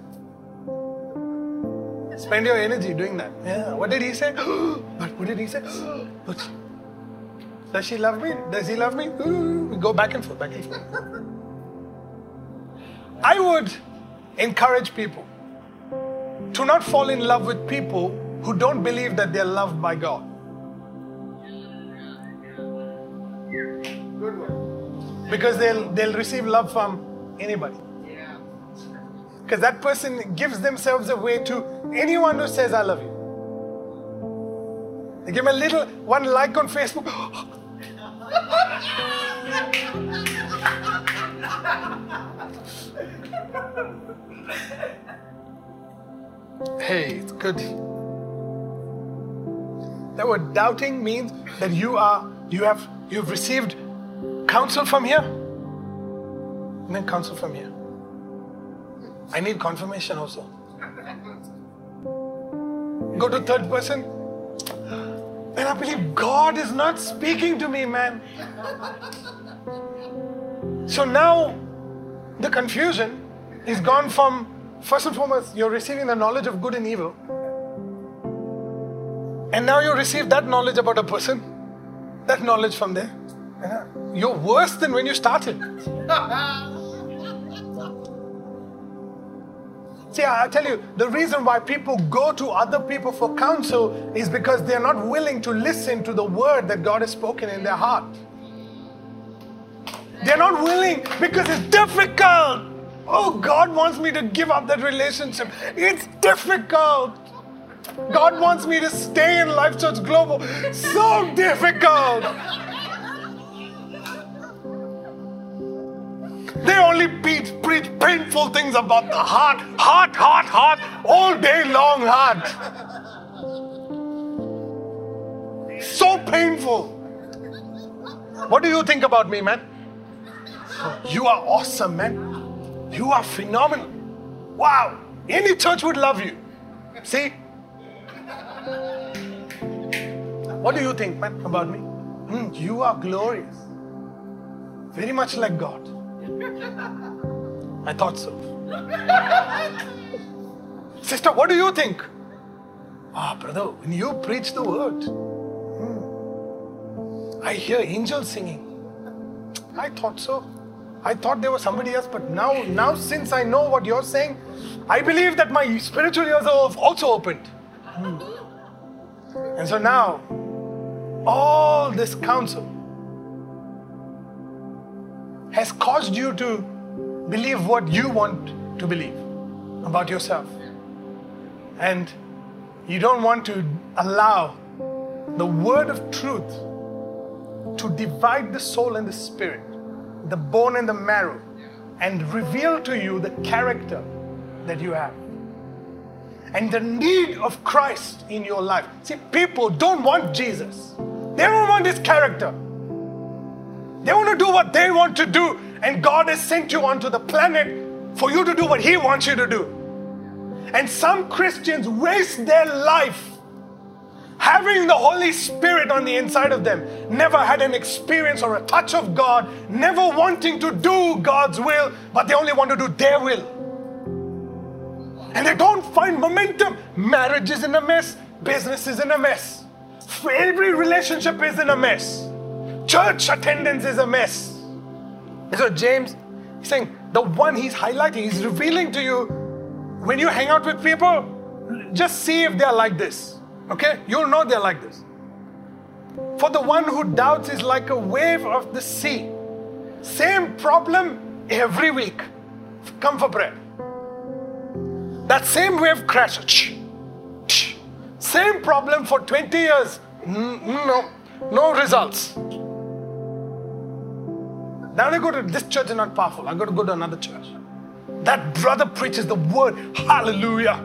Spend your energy doing that. Yeah. What did he say? but what did he say? but does she love me? Does he love me? We go back and forth, back and forth. I would encourage people to not fall in love with people who don't believe that they're loved by God. Because they'll, they'll receive love from anybody. Because that person gives themselves away to anyone who says, I love you. They give a little one like on Facebook. Oh, hey, it's good. That word doubting means that you are you have you've received counsel from here and then counsel from here. I need confirmation also. Go to third person. And I believe God is not speaking to me, man. So now the confusion is gone from, first and foremost, you're receiving the knowledge of good and evil. And now you receive that knowledge about a person, that knowledge from there. You're worse than when you started. See, I tell you, the reason why people go to other people for counsel is because they're not willing to listen to the word that God has spoken in their heart. They're not willing because it's difficult. Oh, God wants me to give up that relationship. It's difficult. God wants me to stay in Life Church Global. So difficult. They only preach, preach painful things about the heart, heart, heart, heart, all day long, heart. So painful. What do you think about me, man? You are awesome, man. You are phenomenal. Wow. Any church would love you. See? What do you think, man, about me? Mm, you are glorious. Very much like God. I thought so. Sister, what do you think? Ah, brother, when you preach the word, hmm, I hear angels singing. I thought so. I thought there was somebody else, but now, now since I know what you're saying, I believe that my spiritual ears are also opened. Hmm. And so now, all this counsel has caused you to believe what you want to believe about yourself. And you don't want to allow the word of truth to divide the soul and the spirit, the bone and the marrow, and reveal to you the character that you have and the need of Christ in your life. See, people don't want Jesus, they don't want his character. They want to do what they want to do. And God has sent you onto the planet for you to do what He wants you to do. And some Christians waste their life having the Holy Spirit on the inside of them, never had an experience or a touch of God, never wanting to do God's will, but they only want to do their will. And they don't find momentum. Marriage is in a mess, business is in a mess, every relationship is in a mess. Church attendance is a mess. And so James, he's saying the one he's highlighting, he's revealing to you when you hang out with people, just see if they're like this. Okay? You'll know they're like this. For the one who doubts is like a wave of the sea. Same problem every week. Come for bread. That same wave crashes. Same problem for 20 years. Mm, mm, no, no results. Now they go to this church is not powerful. I got to go to another church. That brother preaches the word. Hallelujah.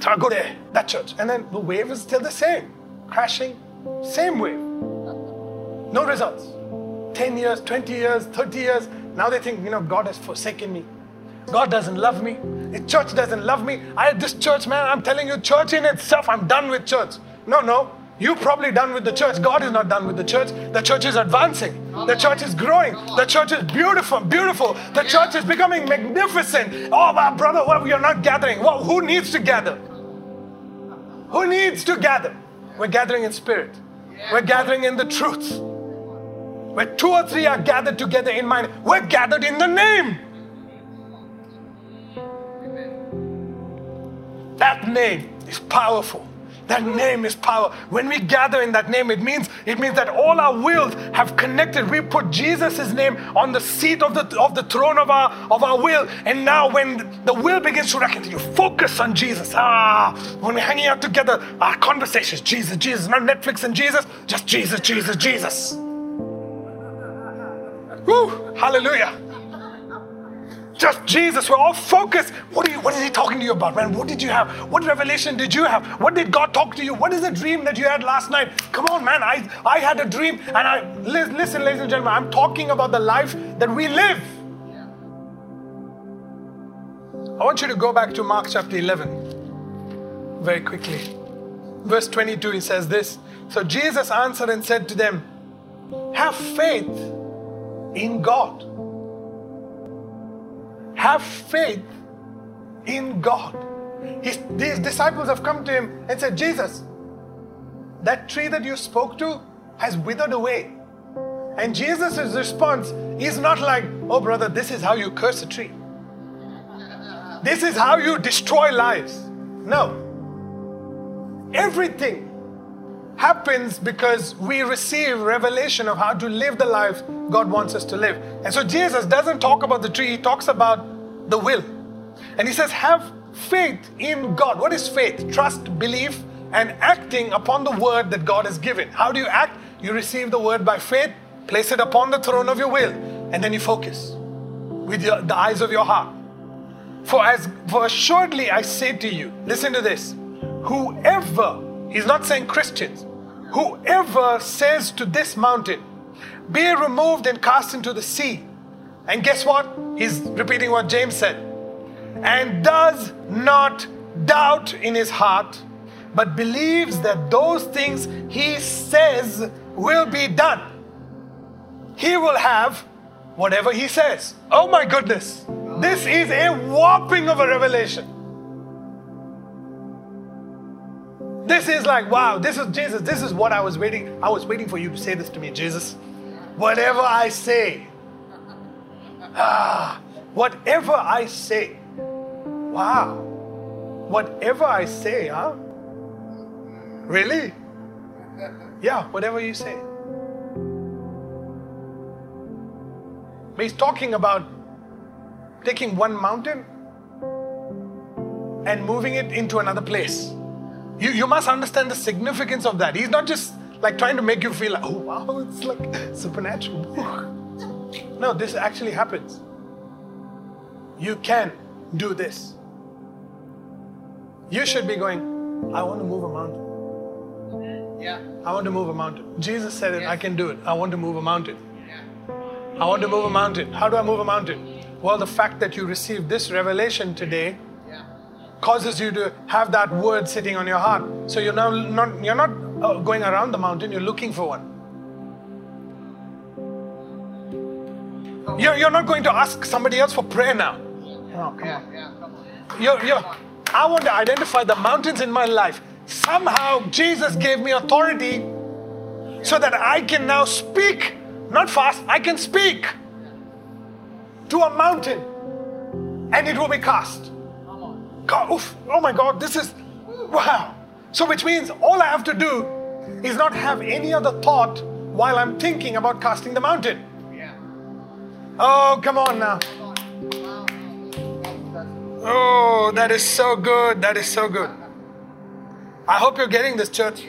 So I go there, that church. And then the wave is still the same. Crashing, same wave. No results. 10 years, 20 years, 30 years. Now they think, you know, God has forsaken me. God doesn't love me. The church doesn't love me. I had this church, man. I'm telling you, church in itself, I'm done with church. No, no. You're probably done with the church. God is not done with the church. The church is advancing. The church is growing. The church is beautiful, beautiful. The church is becoming magnificent. Oh, my brother, well, we are not gathering. Well, who needs to gather? Who needs to gather? We're gathering in spirit. We're gathering in the truth. Where two or three are gathered together in mind, we're gathered in the name. That name is powerful. That name is power. When we gather in that name, it means it means that all our wills have connected. We put Jesus' name on the seat of the of the throne of our of our will. And now when the will begins to reckon, you focus on Jesus. Ah, when we're hanging out together, our conversations, Jesus, Jesus, not Netflix and Jesus, just Jesus, Jesus, Jesus. Woo, hallelujah just Jesus. We're all focused. What, you, what is he talking to you about, man? What did you have? What revelation did you have? What did God talk to you? What is the dream that you had last night? Come on, man. I, I had a dream. And I listen, ladies and gentlemen, I'm talking about the life that we live. I want you to go back to Mark chapter 11 very quickly. Verse 22, he says this. So Jesus answered and said to them, Have faith in God. Have faith in God. His, these disciples have come to him and said, Jesus, that tree that you spoke to has withered away. And Jesus' response is not like, oh, brother, this is how you curse a tree. This is how you destroy lives. No. Everything happens because we receive revelation of how to live the life God wants us to live. And so Jesus doesn't talk about the tree, he talks about the will. And he says, Have faith in God. What is faith? Trust, belief, and acting upon the word that God has given. How do you act? You receive the word by faith, place it upon the throne of your will, and then you focus with your, the eyes of your heart. For as for assuredly I say to you, listen to this whoever He's not saying Christians. Whoever says to this mountain, be removed and cast into the sea. And guess what? He's repeating what James said. And does not doubt in his heart, but believes that those things he says will be done. He will have whatever he says. Oh my goodness. This is a whopping of a revelation. This is like, wow, this is Jesus. This is what I was waiting. I was waiting for you to say this to me, Jesus. Whatever I say, ah, whatever I say, wow, whatever I say, huh? Really? Yeah, whatever you say. But he's talking about taking one mountain and moving it into another place. You, you must understand the significance of that. He's not just like trying to make you feel like, oh wow, it's like supernatural. No, this actually happens. You can do this. You should be going, I want to move a mountain. Yeah. I want to move a mountain. Jesus said it, Yes. I can do it. I want to move a mountain. Yeah. I want to move a mountain. How do I move a mountain? Well, the fact that you received this revelation today Yeah. causes you to have that word sitting on your heart. So you're now not you're not uh, going around the mountain. You're looking for one. You're, you're not going to ask somebody else for prayer now. Oh, come on. You're, you're, I want to identify the mountains in my life. Somehow Jesus gave me authority so that I can now speak, not fast, I can speak to a mountain and it will be cast. God, oof, oh my God, this is wow. So, which means all I have to do is not have any other thought while I'm thinking about casting the mountain. Oh, come on now. Oh, that is so good. That is so good. I hope you're getting this, church.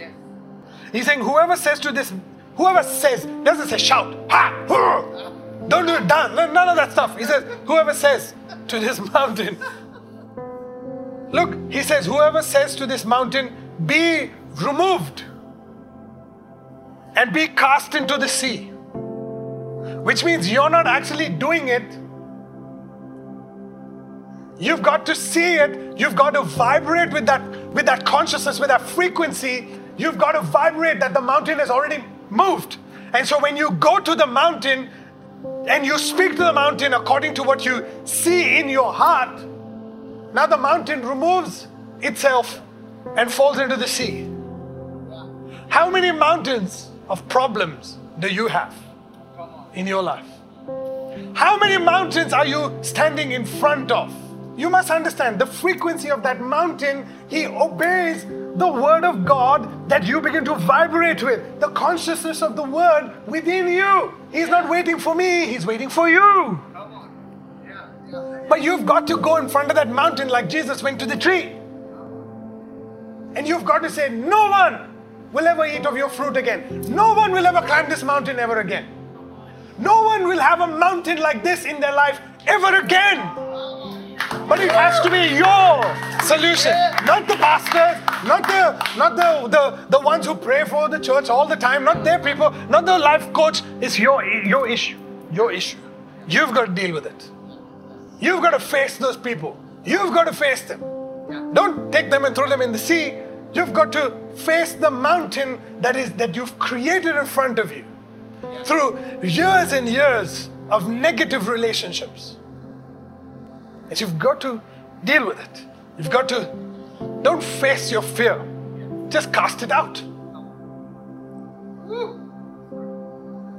He's saying, whoever says to this whoever says, doesn't say shout, ha, hurr. don't do it, done. None of that stuff. He says, whoever says to this mountain, look, he says, whoever says to this mountain, be removed and be cast into the sea. Which means you're not actually doing it. You've got to see it. You've got to vibrate with that, with that consciousness, with that frequency. You've got to vibrate that the mountain has already moved. And so when you go to the mountain and you speak to the mountain according to what you see in your heart, now the mountain removes itself and falls into the sea. How many mountains of problems do you have in your life? How many mountains are you standing in front of? You must understand the frequency of that mountain, he obeys the word of God that you begin to vibrate with, the consciousness of the word within you. He's not waiting for me, he's waiting for you. But you've got to go in front of that mountain like Jesus went to the tree. And you've got to say, No one will ever eat of your fruit again. No one will ever climb this mountain ever again. No one will have a mountain like this in their life ever again. But it has to be your solution, not the pastors, not the not the, the, the ones who pray for the church all the time, not their people, not the life coach. It's your your issue. Your issue. You've got to deal with it. You've got to face those people. You've got to face them. Don't take them and throw them in the sea. You've got to face the mountain that is that you've created in front of you through years and years of negative relationships. And you've got to deal with it. You've got to don't face your fear. Just cast it out.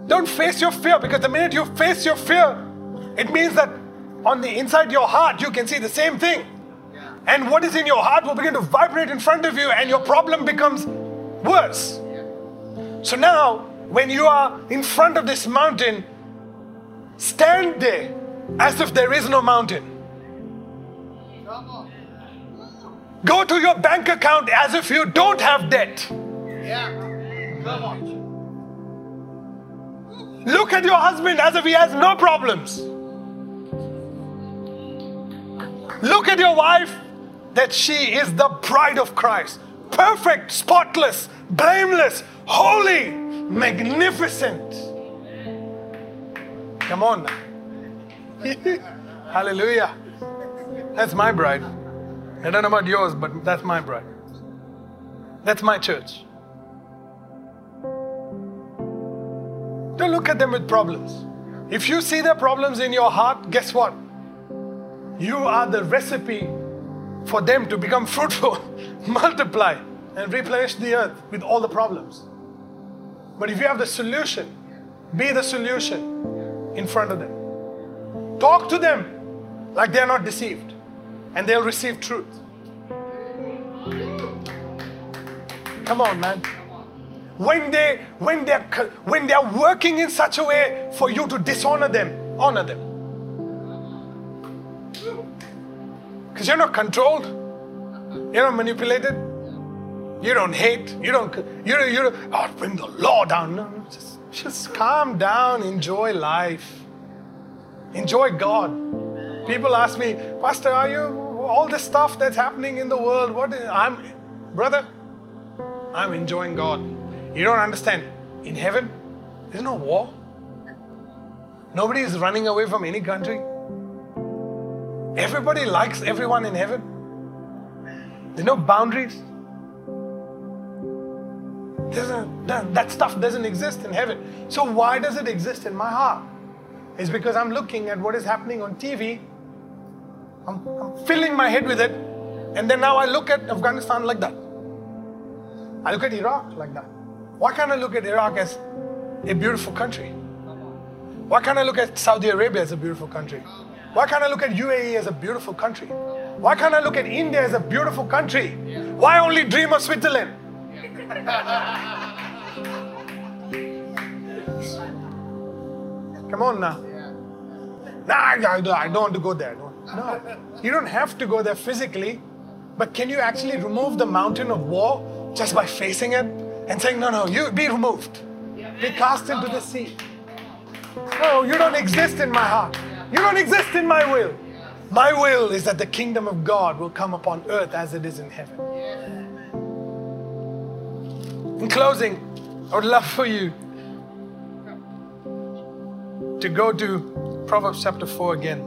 Don't face your fear because the minute you face your fear, it means that on the inside your heart you can see the same thing. And what is in your heart will begin to vibrate in front of you, and your problem becomes worse. So now, when you are in front of this mountain, stand there as if there is no mountain. Go to your bank account as if you don't have debt. Yeah. Come on. Look at your husband as if he has no problems. Look at your wife that she is the bride of Christ. Perfect, spotless, blameless, holy, magnificent. Come on. Hallelujah. That's my bride. I don't know about yours, but that's my bride. That's my church. Don't look at them with problems. If you see their problems in your heart, guess what? You are the recipe for them to become fruitful, multiply, and replenish the earth with all the problems. But if you have the solution, be the solution in front of them. Talk to them like they're not deceived, and they'll receive truth. Come on, man. When they when they're when they're working in such a way for you to dishonor them, honor them. Because you're not controlled, you're not manipulated, you don't hate, you don't you don't, you don't oh, bring the law down. No, no, just just calm down, enjoy life, enjoy God. People ask me, Pastor, are you all this stuff that's happening in the world? What is, I'm, brother, I'm enjoying God. You don't understand. In heaven, there's no war. Nobody is running away from any country. Everybody likes everyone in heaven. There's no boundaries. A- that, that stuff doesn't exist in heaven. So why does it exist in my heart? It's because I'm looking at what is happening on TV. I'm, I'm filling my head with it. And then now I look at Afghanistan like that. I look at Iraq like that. Why can't I look at Iraq as a beautiful country? Why can't I look at Saudi Arabia as a beautiful country? Why can't I look at UAE as a beautiful country? Why can't I look at India as a beautiful country? Why only dream of Switzerland? Come on now. Nah, I, I don't want to go there. No, no, you don't have to go there physically, but can you actually remove the mountain of war just by facing it and saying, no, no, you be removed? be cast into the sea. No, you don't exist in my heart. You don't exist in my will. My will is that the kingdom of God will come upon earth as it is in heaven. In closing, I would love for you to go to Proverbs chapter 4 again.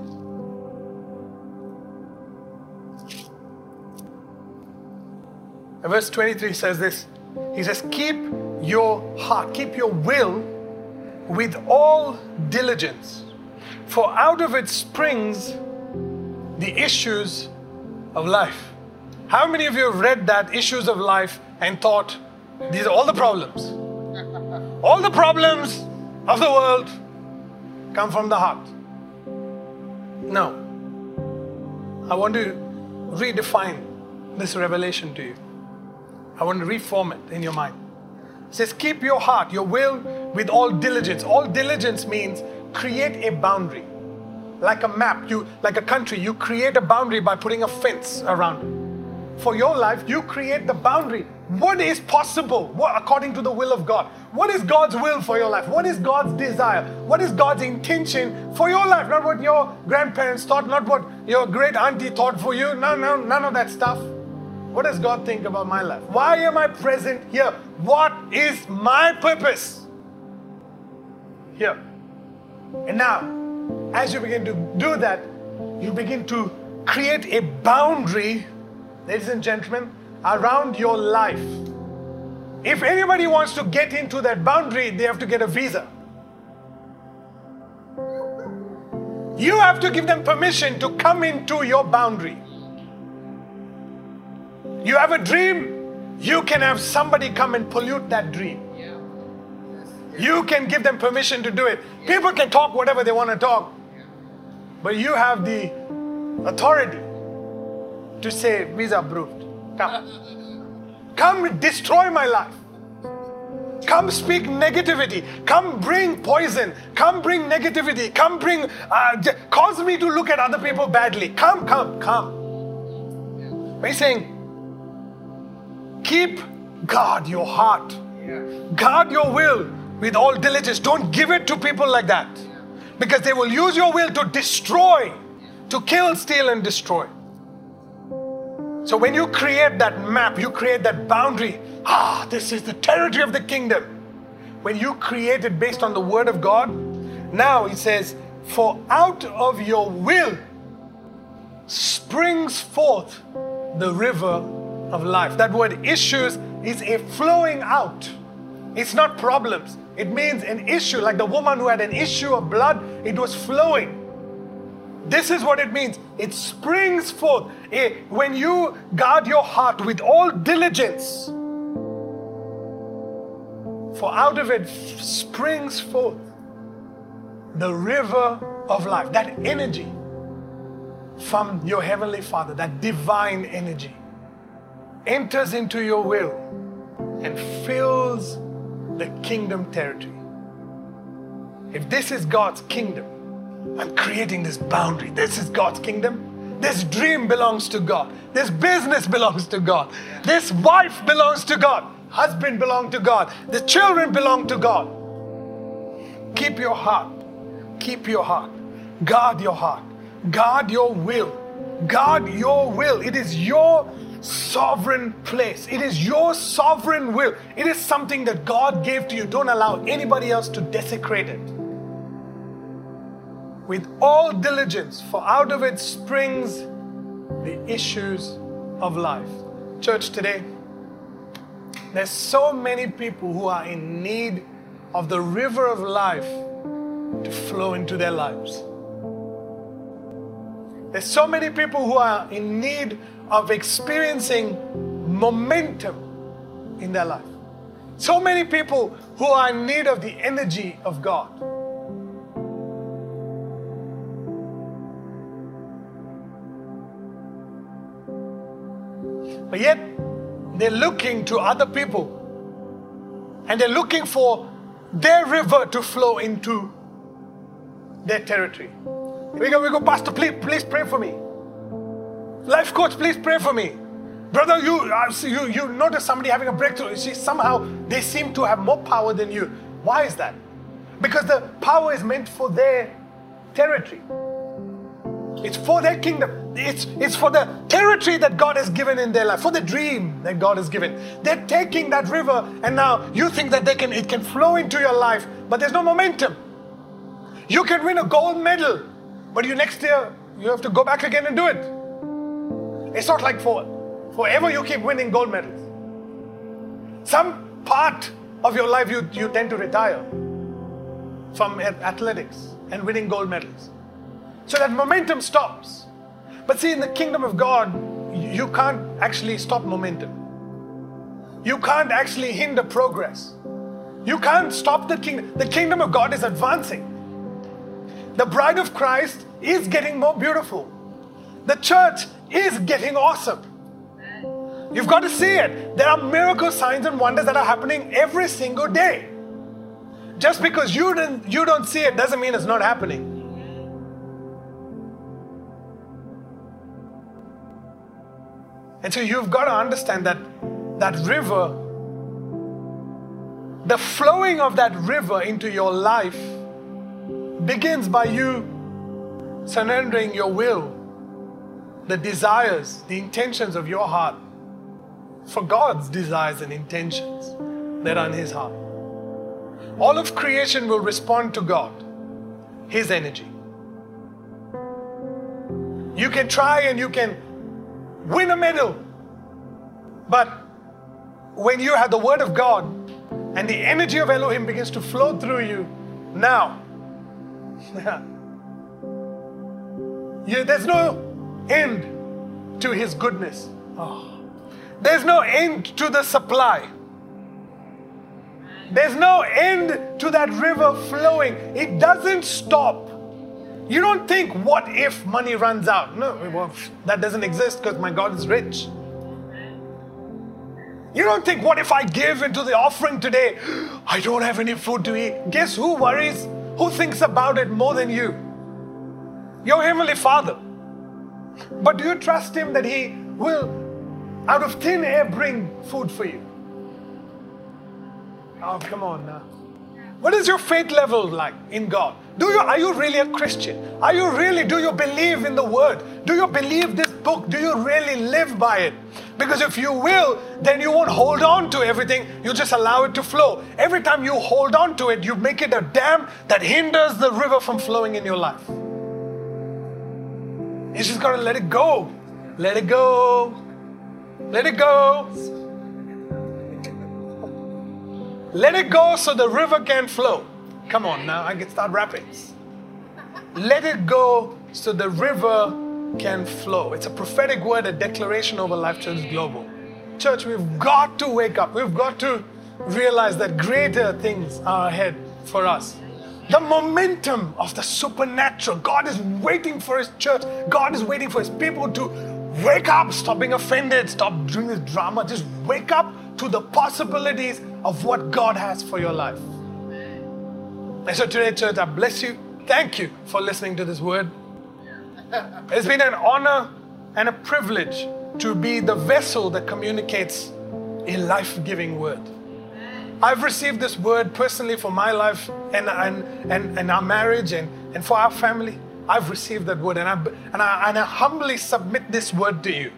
And verse 23 says this He says, Keep your heart, keep your will with all diligence, for out of it springs the issues of life. How many of you have read that issues of life and thought, these are all the problems? All the problems of the world come from the heart. No. I want to redefine this revelation to you. I want to reform it in your mind. It says, keep your heart, your will with all diligence. All diligence means create a boundary. Like a map, you like a country, you create a boundary by putting a fence around it. For your life, you create the boundary. What is possible what, according to the will of God? What is God's will for your life? What is God's desire? What is God's intention for your life? Not what your grandparents thought, not what your great auntie thought for you. No, no, none of that stuff. What does God think about my life? Why am I present here? What is my purpose here? And now, as you begin to do that, you begin to create a boundary, ladies and gentlemen, around your life. If anybody wants to get into that boundary, they have to get a visa. You have to give them permission to come into your boundary. You have a dream, you can have somebody come and pollute that dream. You can give them permission to do it. People can talk whatever they want to talk, but you have the authority to say, visa approved. Come. Come destroy my life. Come speak negativity. Come bring poison. Come bring negativity. Come bring, uh, cause me to look at other people badly. Come, come, come. But he's saying, keep guard your heart. Guard your will with all diligence. Don't give it to people like that. Because they will use your will to destroy, to kill, steal, and destroy. So when you create that map, you create that boundary. Ah, this is the territory of the kingdom. When you create it based on the word of God, now it says, For out of your will springs forth the river of life. That word issues is a flowing out. It's not problems. It means an issue, like the woman who had an issue of blood, it was flowing. This is what it means. It springs forth. Eh, when you guard your heart with all diligence, for out of it springs forth the river of life, that energy from your Heavenly Father, that divine energy, enters into your will and fills the kingdom territory. If this is God's kingdom, I'm creating this boundary. This is God's kingdom. This dream belongs to God. This business belongs to God. This wife belongs to God. Husband belongs to God. The children belong to God. Keep your heart. Keep your heart. Guard your heart. Guard your will. Guard your will. It is your sovereign place. It is your sovereign will. It is something that God gave to you. Don't allow anybody else to desecrate it. With all diligence, for out of it springs the issues of life. Church, today, there's so many people who are in need of the river of life to flow into their lives. There's so many people who are in need of experiencing momentum in their life. So many people who are in need of the energy of God. But yet, they're looking to other people and they're looking for their river to flow into their territory. We go, we go, Pastor, please, please pray for me. Life coach, please pray for me. Brother, you, uh, you, you notice somebody having a breakthrough. See, somehow they seem to have more power than you. Why is that? Because the power is meant for their territory. It's for their kingdom. It's, it's for the territory that God has given in their life, for the dream that God has given. They're taking that river, and now you think that they can, it can flow into your life, but there's no momentum. You can win a gold medal, but you next year you have to go back again and do it. It's not like for forever you keep winning gold medals. Some part of your life you, you tend to retire from athletics and winning gold medals. So that momentum stops. But see, in the kingdom of God, you can't actually stop momentum. You can't actually hinder progress. You can't stop the kingdom. The kingdom of God is advancing. The bride of Christ is getting more beautiful. The church is getting awesome. You've got to see it. There are miracle signs and wonders that are happening every single day. Just because you don't, you don't see it doesn't mean it's not happening. And so you've got to understand that that river, the flowing of that river into your life begins by you surrendering your will, the desires, the intentions of your heart for God's desires and intentions that are in His heart. All of creation will respond to God, His energy. You can try and you can win a medal. But when you have the Word of God and the energy of Elohim begins to flow through you, now, yeah, there's no end to His goodness. Oh. There's no end to the supply. There's no end to that river flowing. It doesn't stop. You don't think, what if money runs out? No, well, that doesn't exist because my God is rich. You don't think, what if I give into the offering today? I don't have any food to eat. Guess who worries? Who thinks about it more than you? Your Heavenly Father. But do you trust Him that He will, out of thin air, bring food for you? Oh, come on now. What is your faith level like in God? Do you are you really a Christian? Are you really do you believe in the word? Do you believe this book? Do you really live by it? Because if you will, then you won't hold on to everything. You just allow it to flow. Every time you hold on to it, you make it a dam that hinders the river from flowing in your life. You just gotta let it go. Let it go. Let it go. Let it go so the river can flow. Come on now, I can start rapping. Let it go so the river can flow. It's a prophetic word, a declaration over Life Church Global. Church, we've got to wake up. We've got to realize that greater things are ahead for us. The momentum of the supernatural. God is waiting for His church. God is waiting for His people to wake up, stop being offended, stop doing this drama. Just wake up to the possibilities of what God has for your life. And so today, church, I bless you. Thank you for listening to this word. It's been an honor and a privilege to be the vessel that communicates a life giving word. I've received this word personally for my life and, and, and, and our marriage and, and for our family. I've received that word and I, and, I, and I humbly submit this word to you.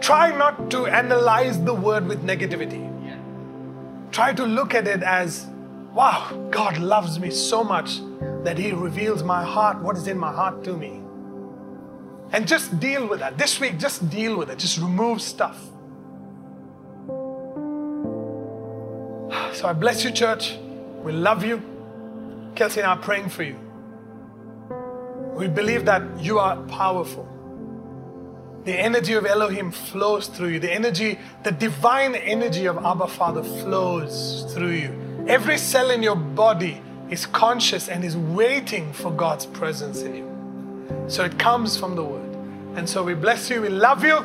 Try not to analyze the word with negativity. Try to look at it as, wow, God loves me so much that He reveals my heart, what is in my heart to me. And just deal with that. This week, just deal with it. Just remove stuff. So I bless you, church. We love you. Kelsey and I are praying for you. We believe that you are powerful. The energy of Elohim flows through you. The energy, the divine energy of Abba Father flows through you. Every cell in your body is conscious and is waiting for God's presence in you. So it comes from the Word. And so we bless you, we love you,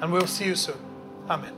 and we'll see you soon. Amen.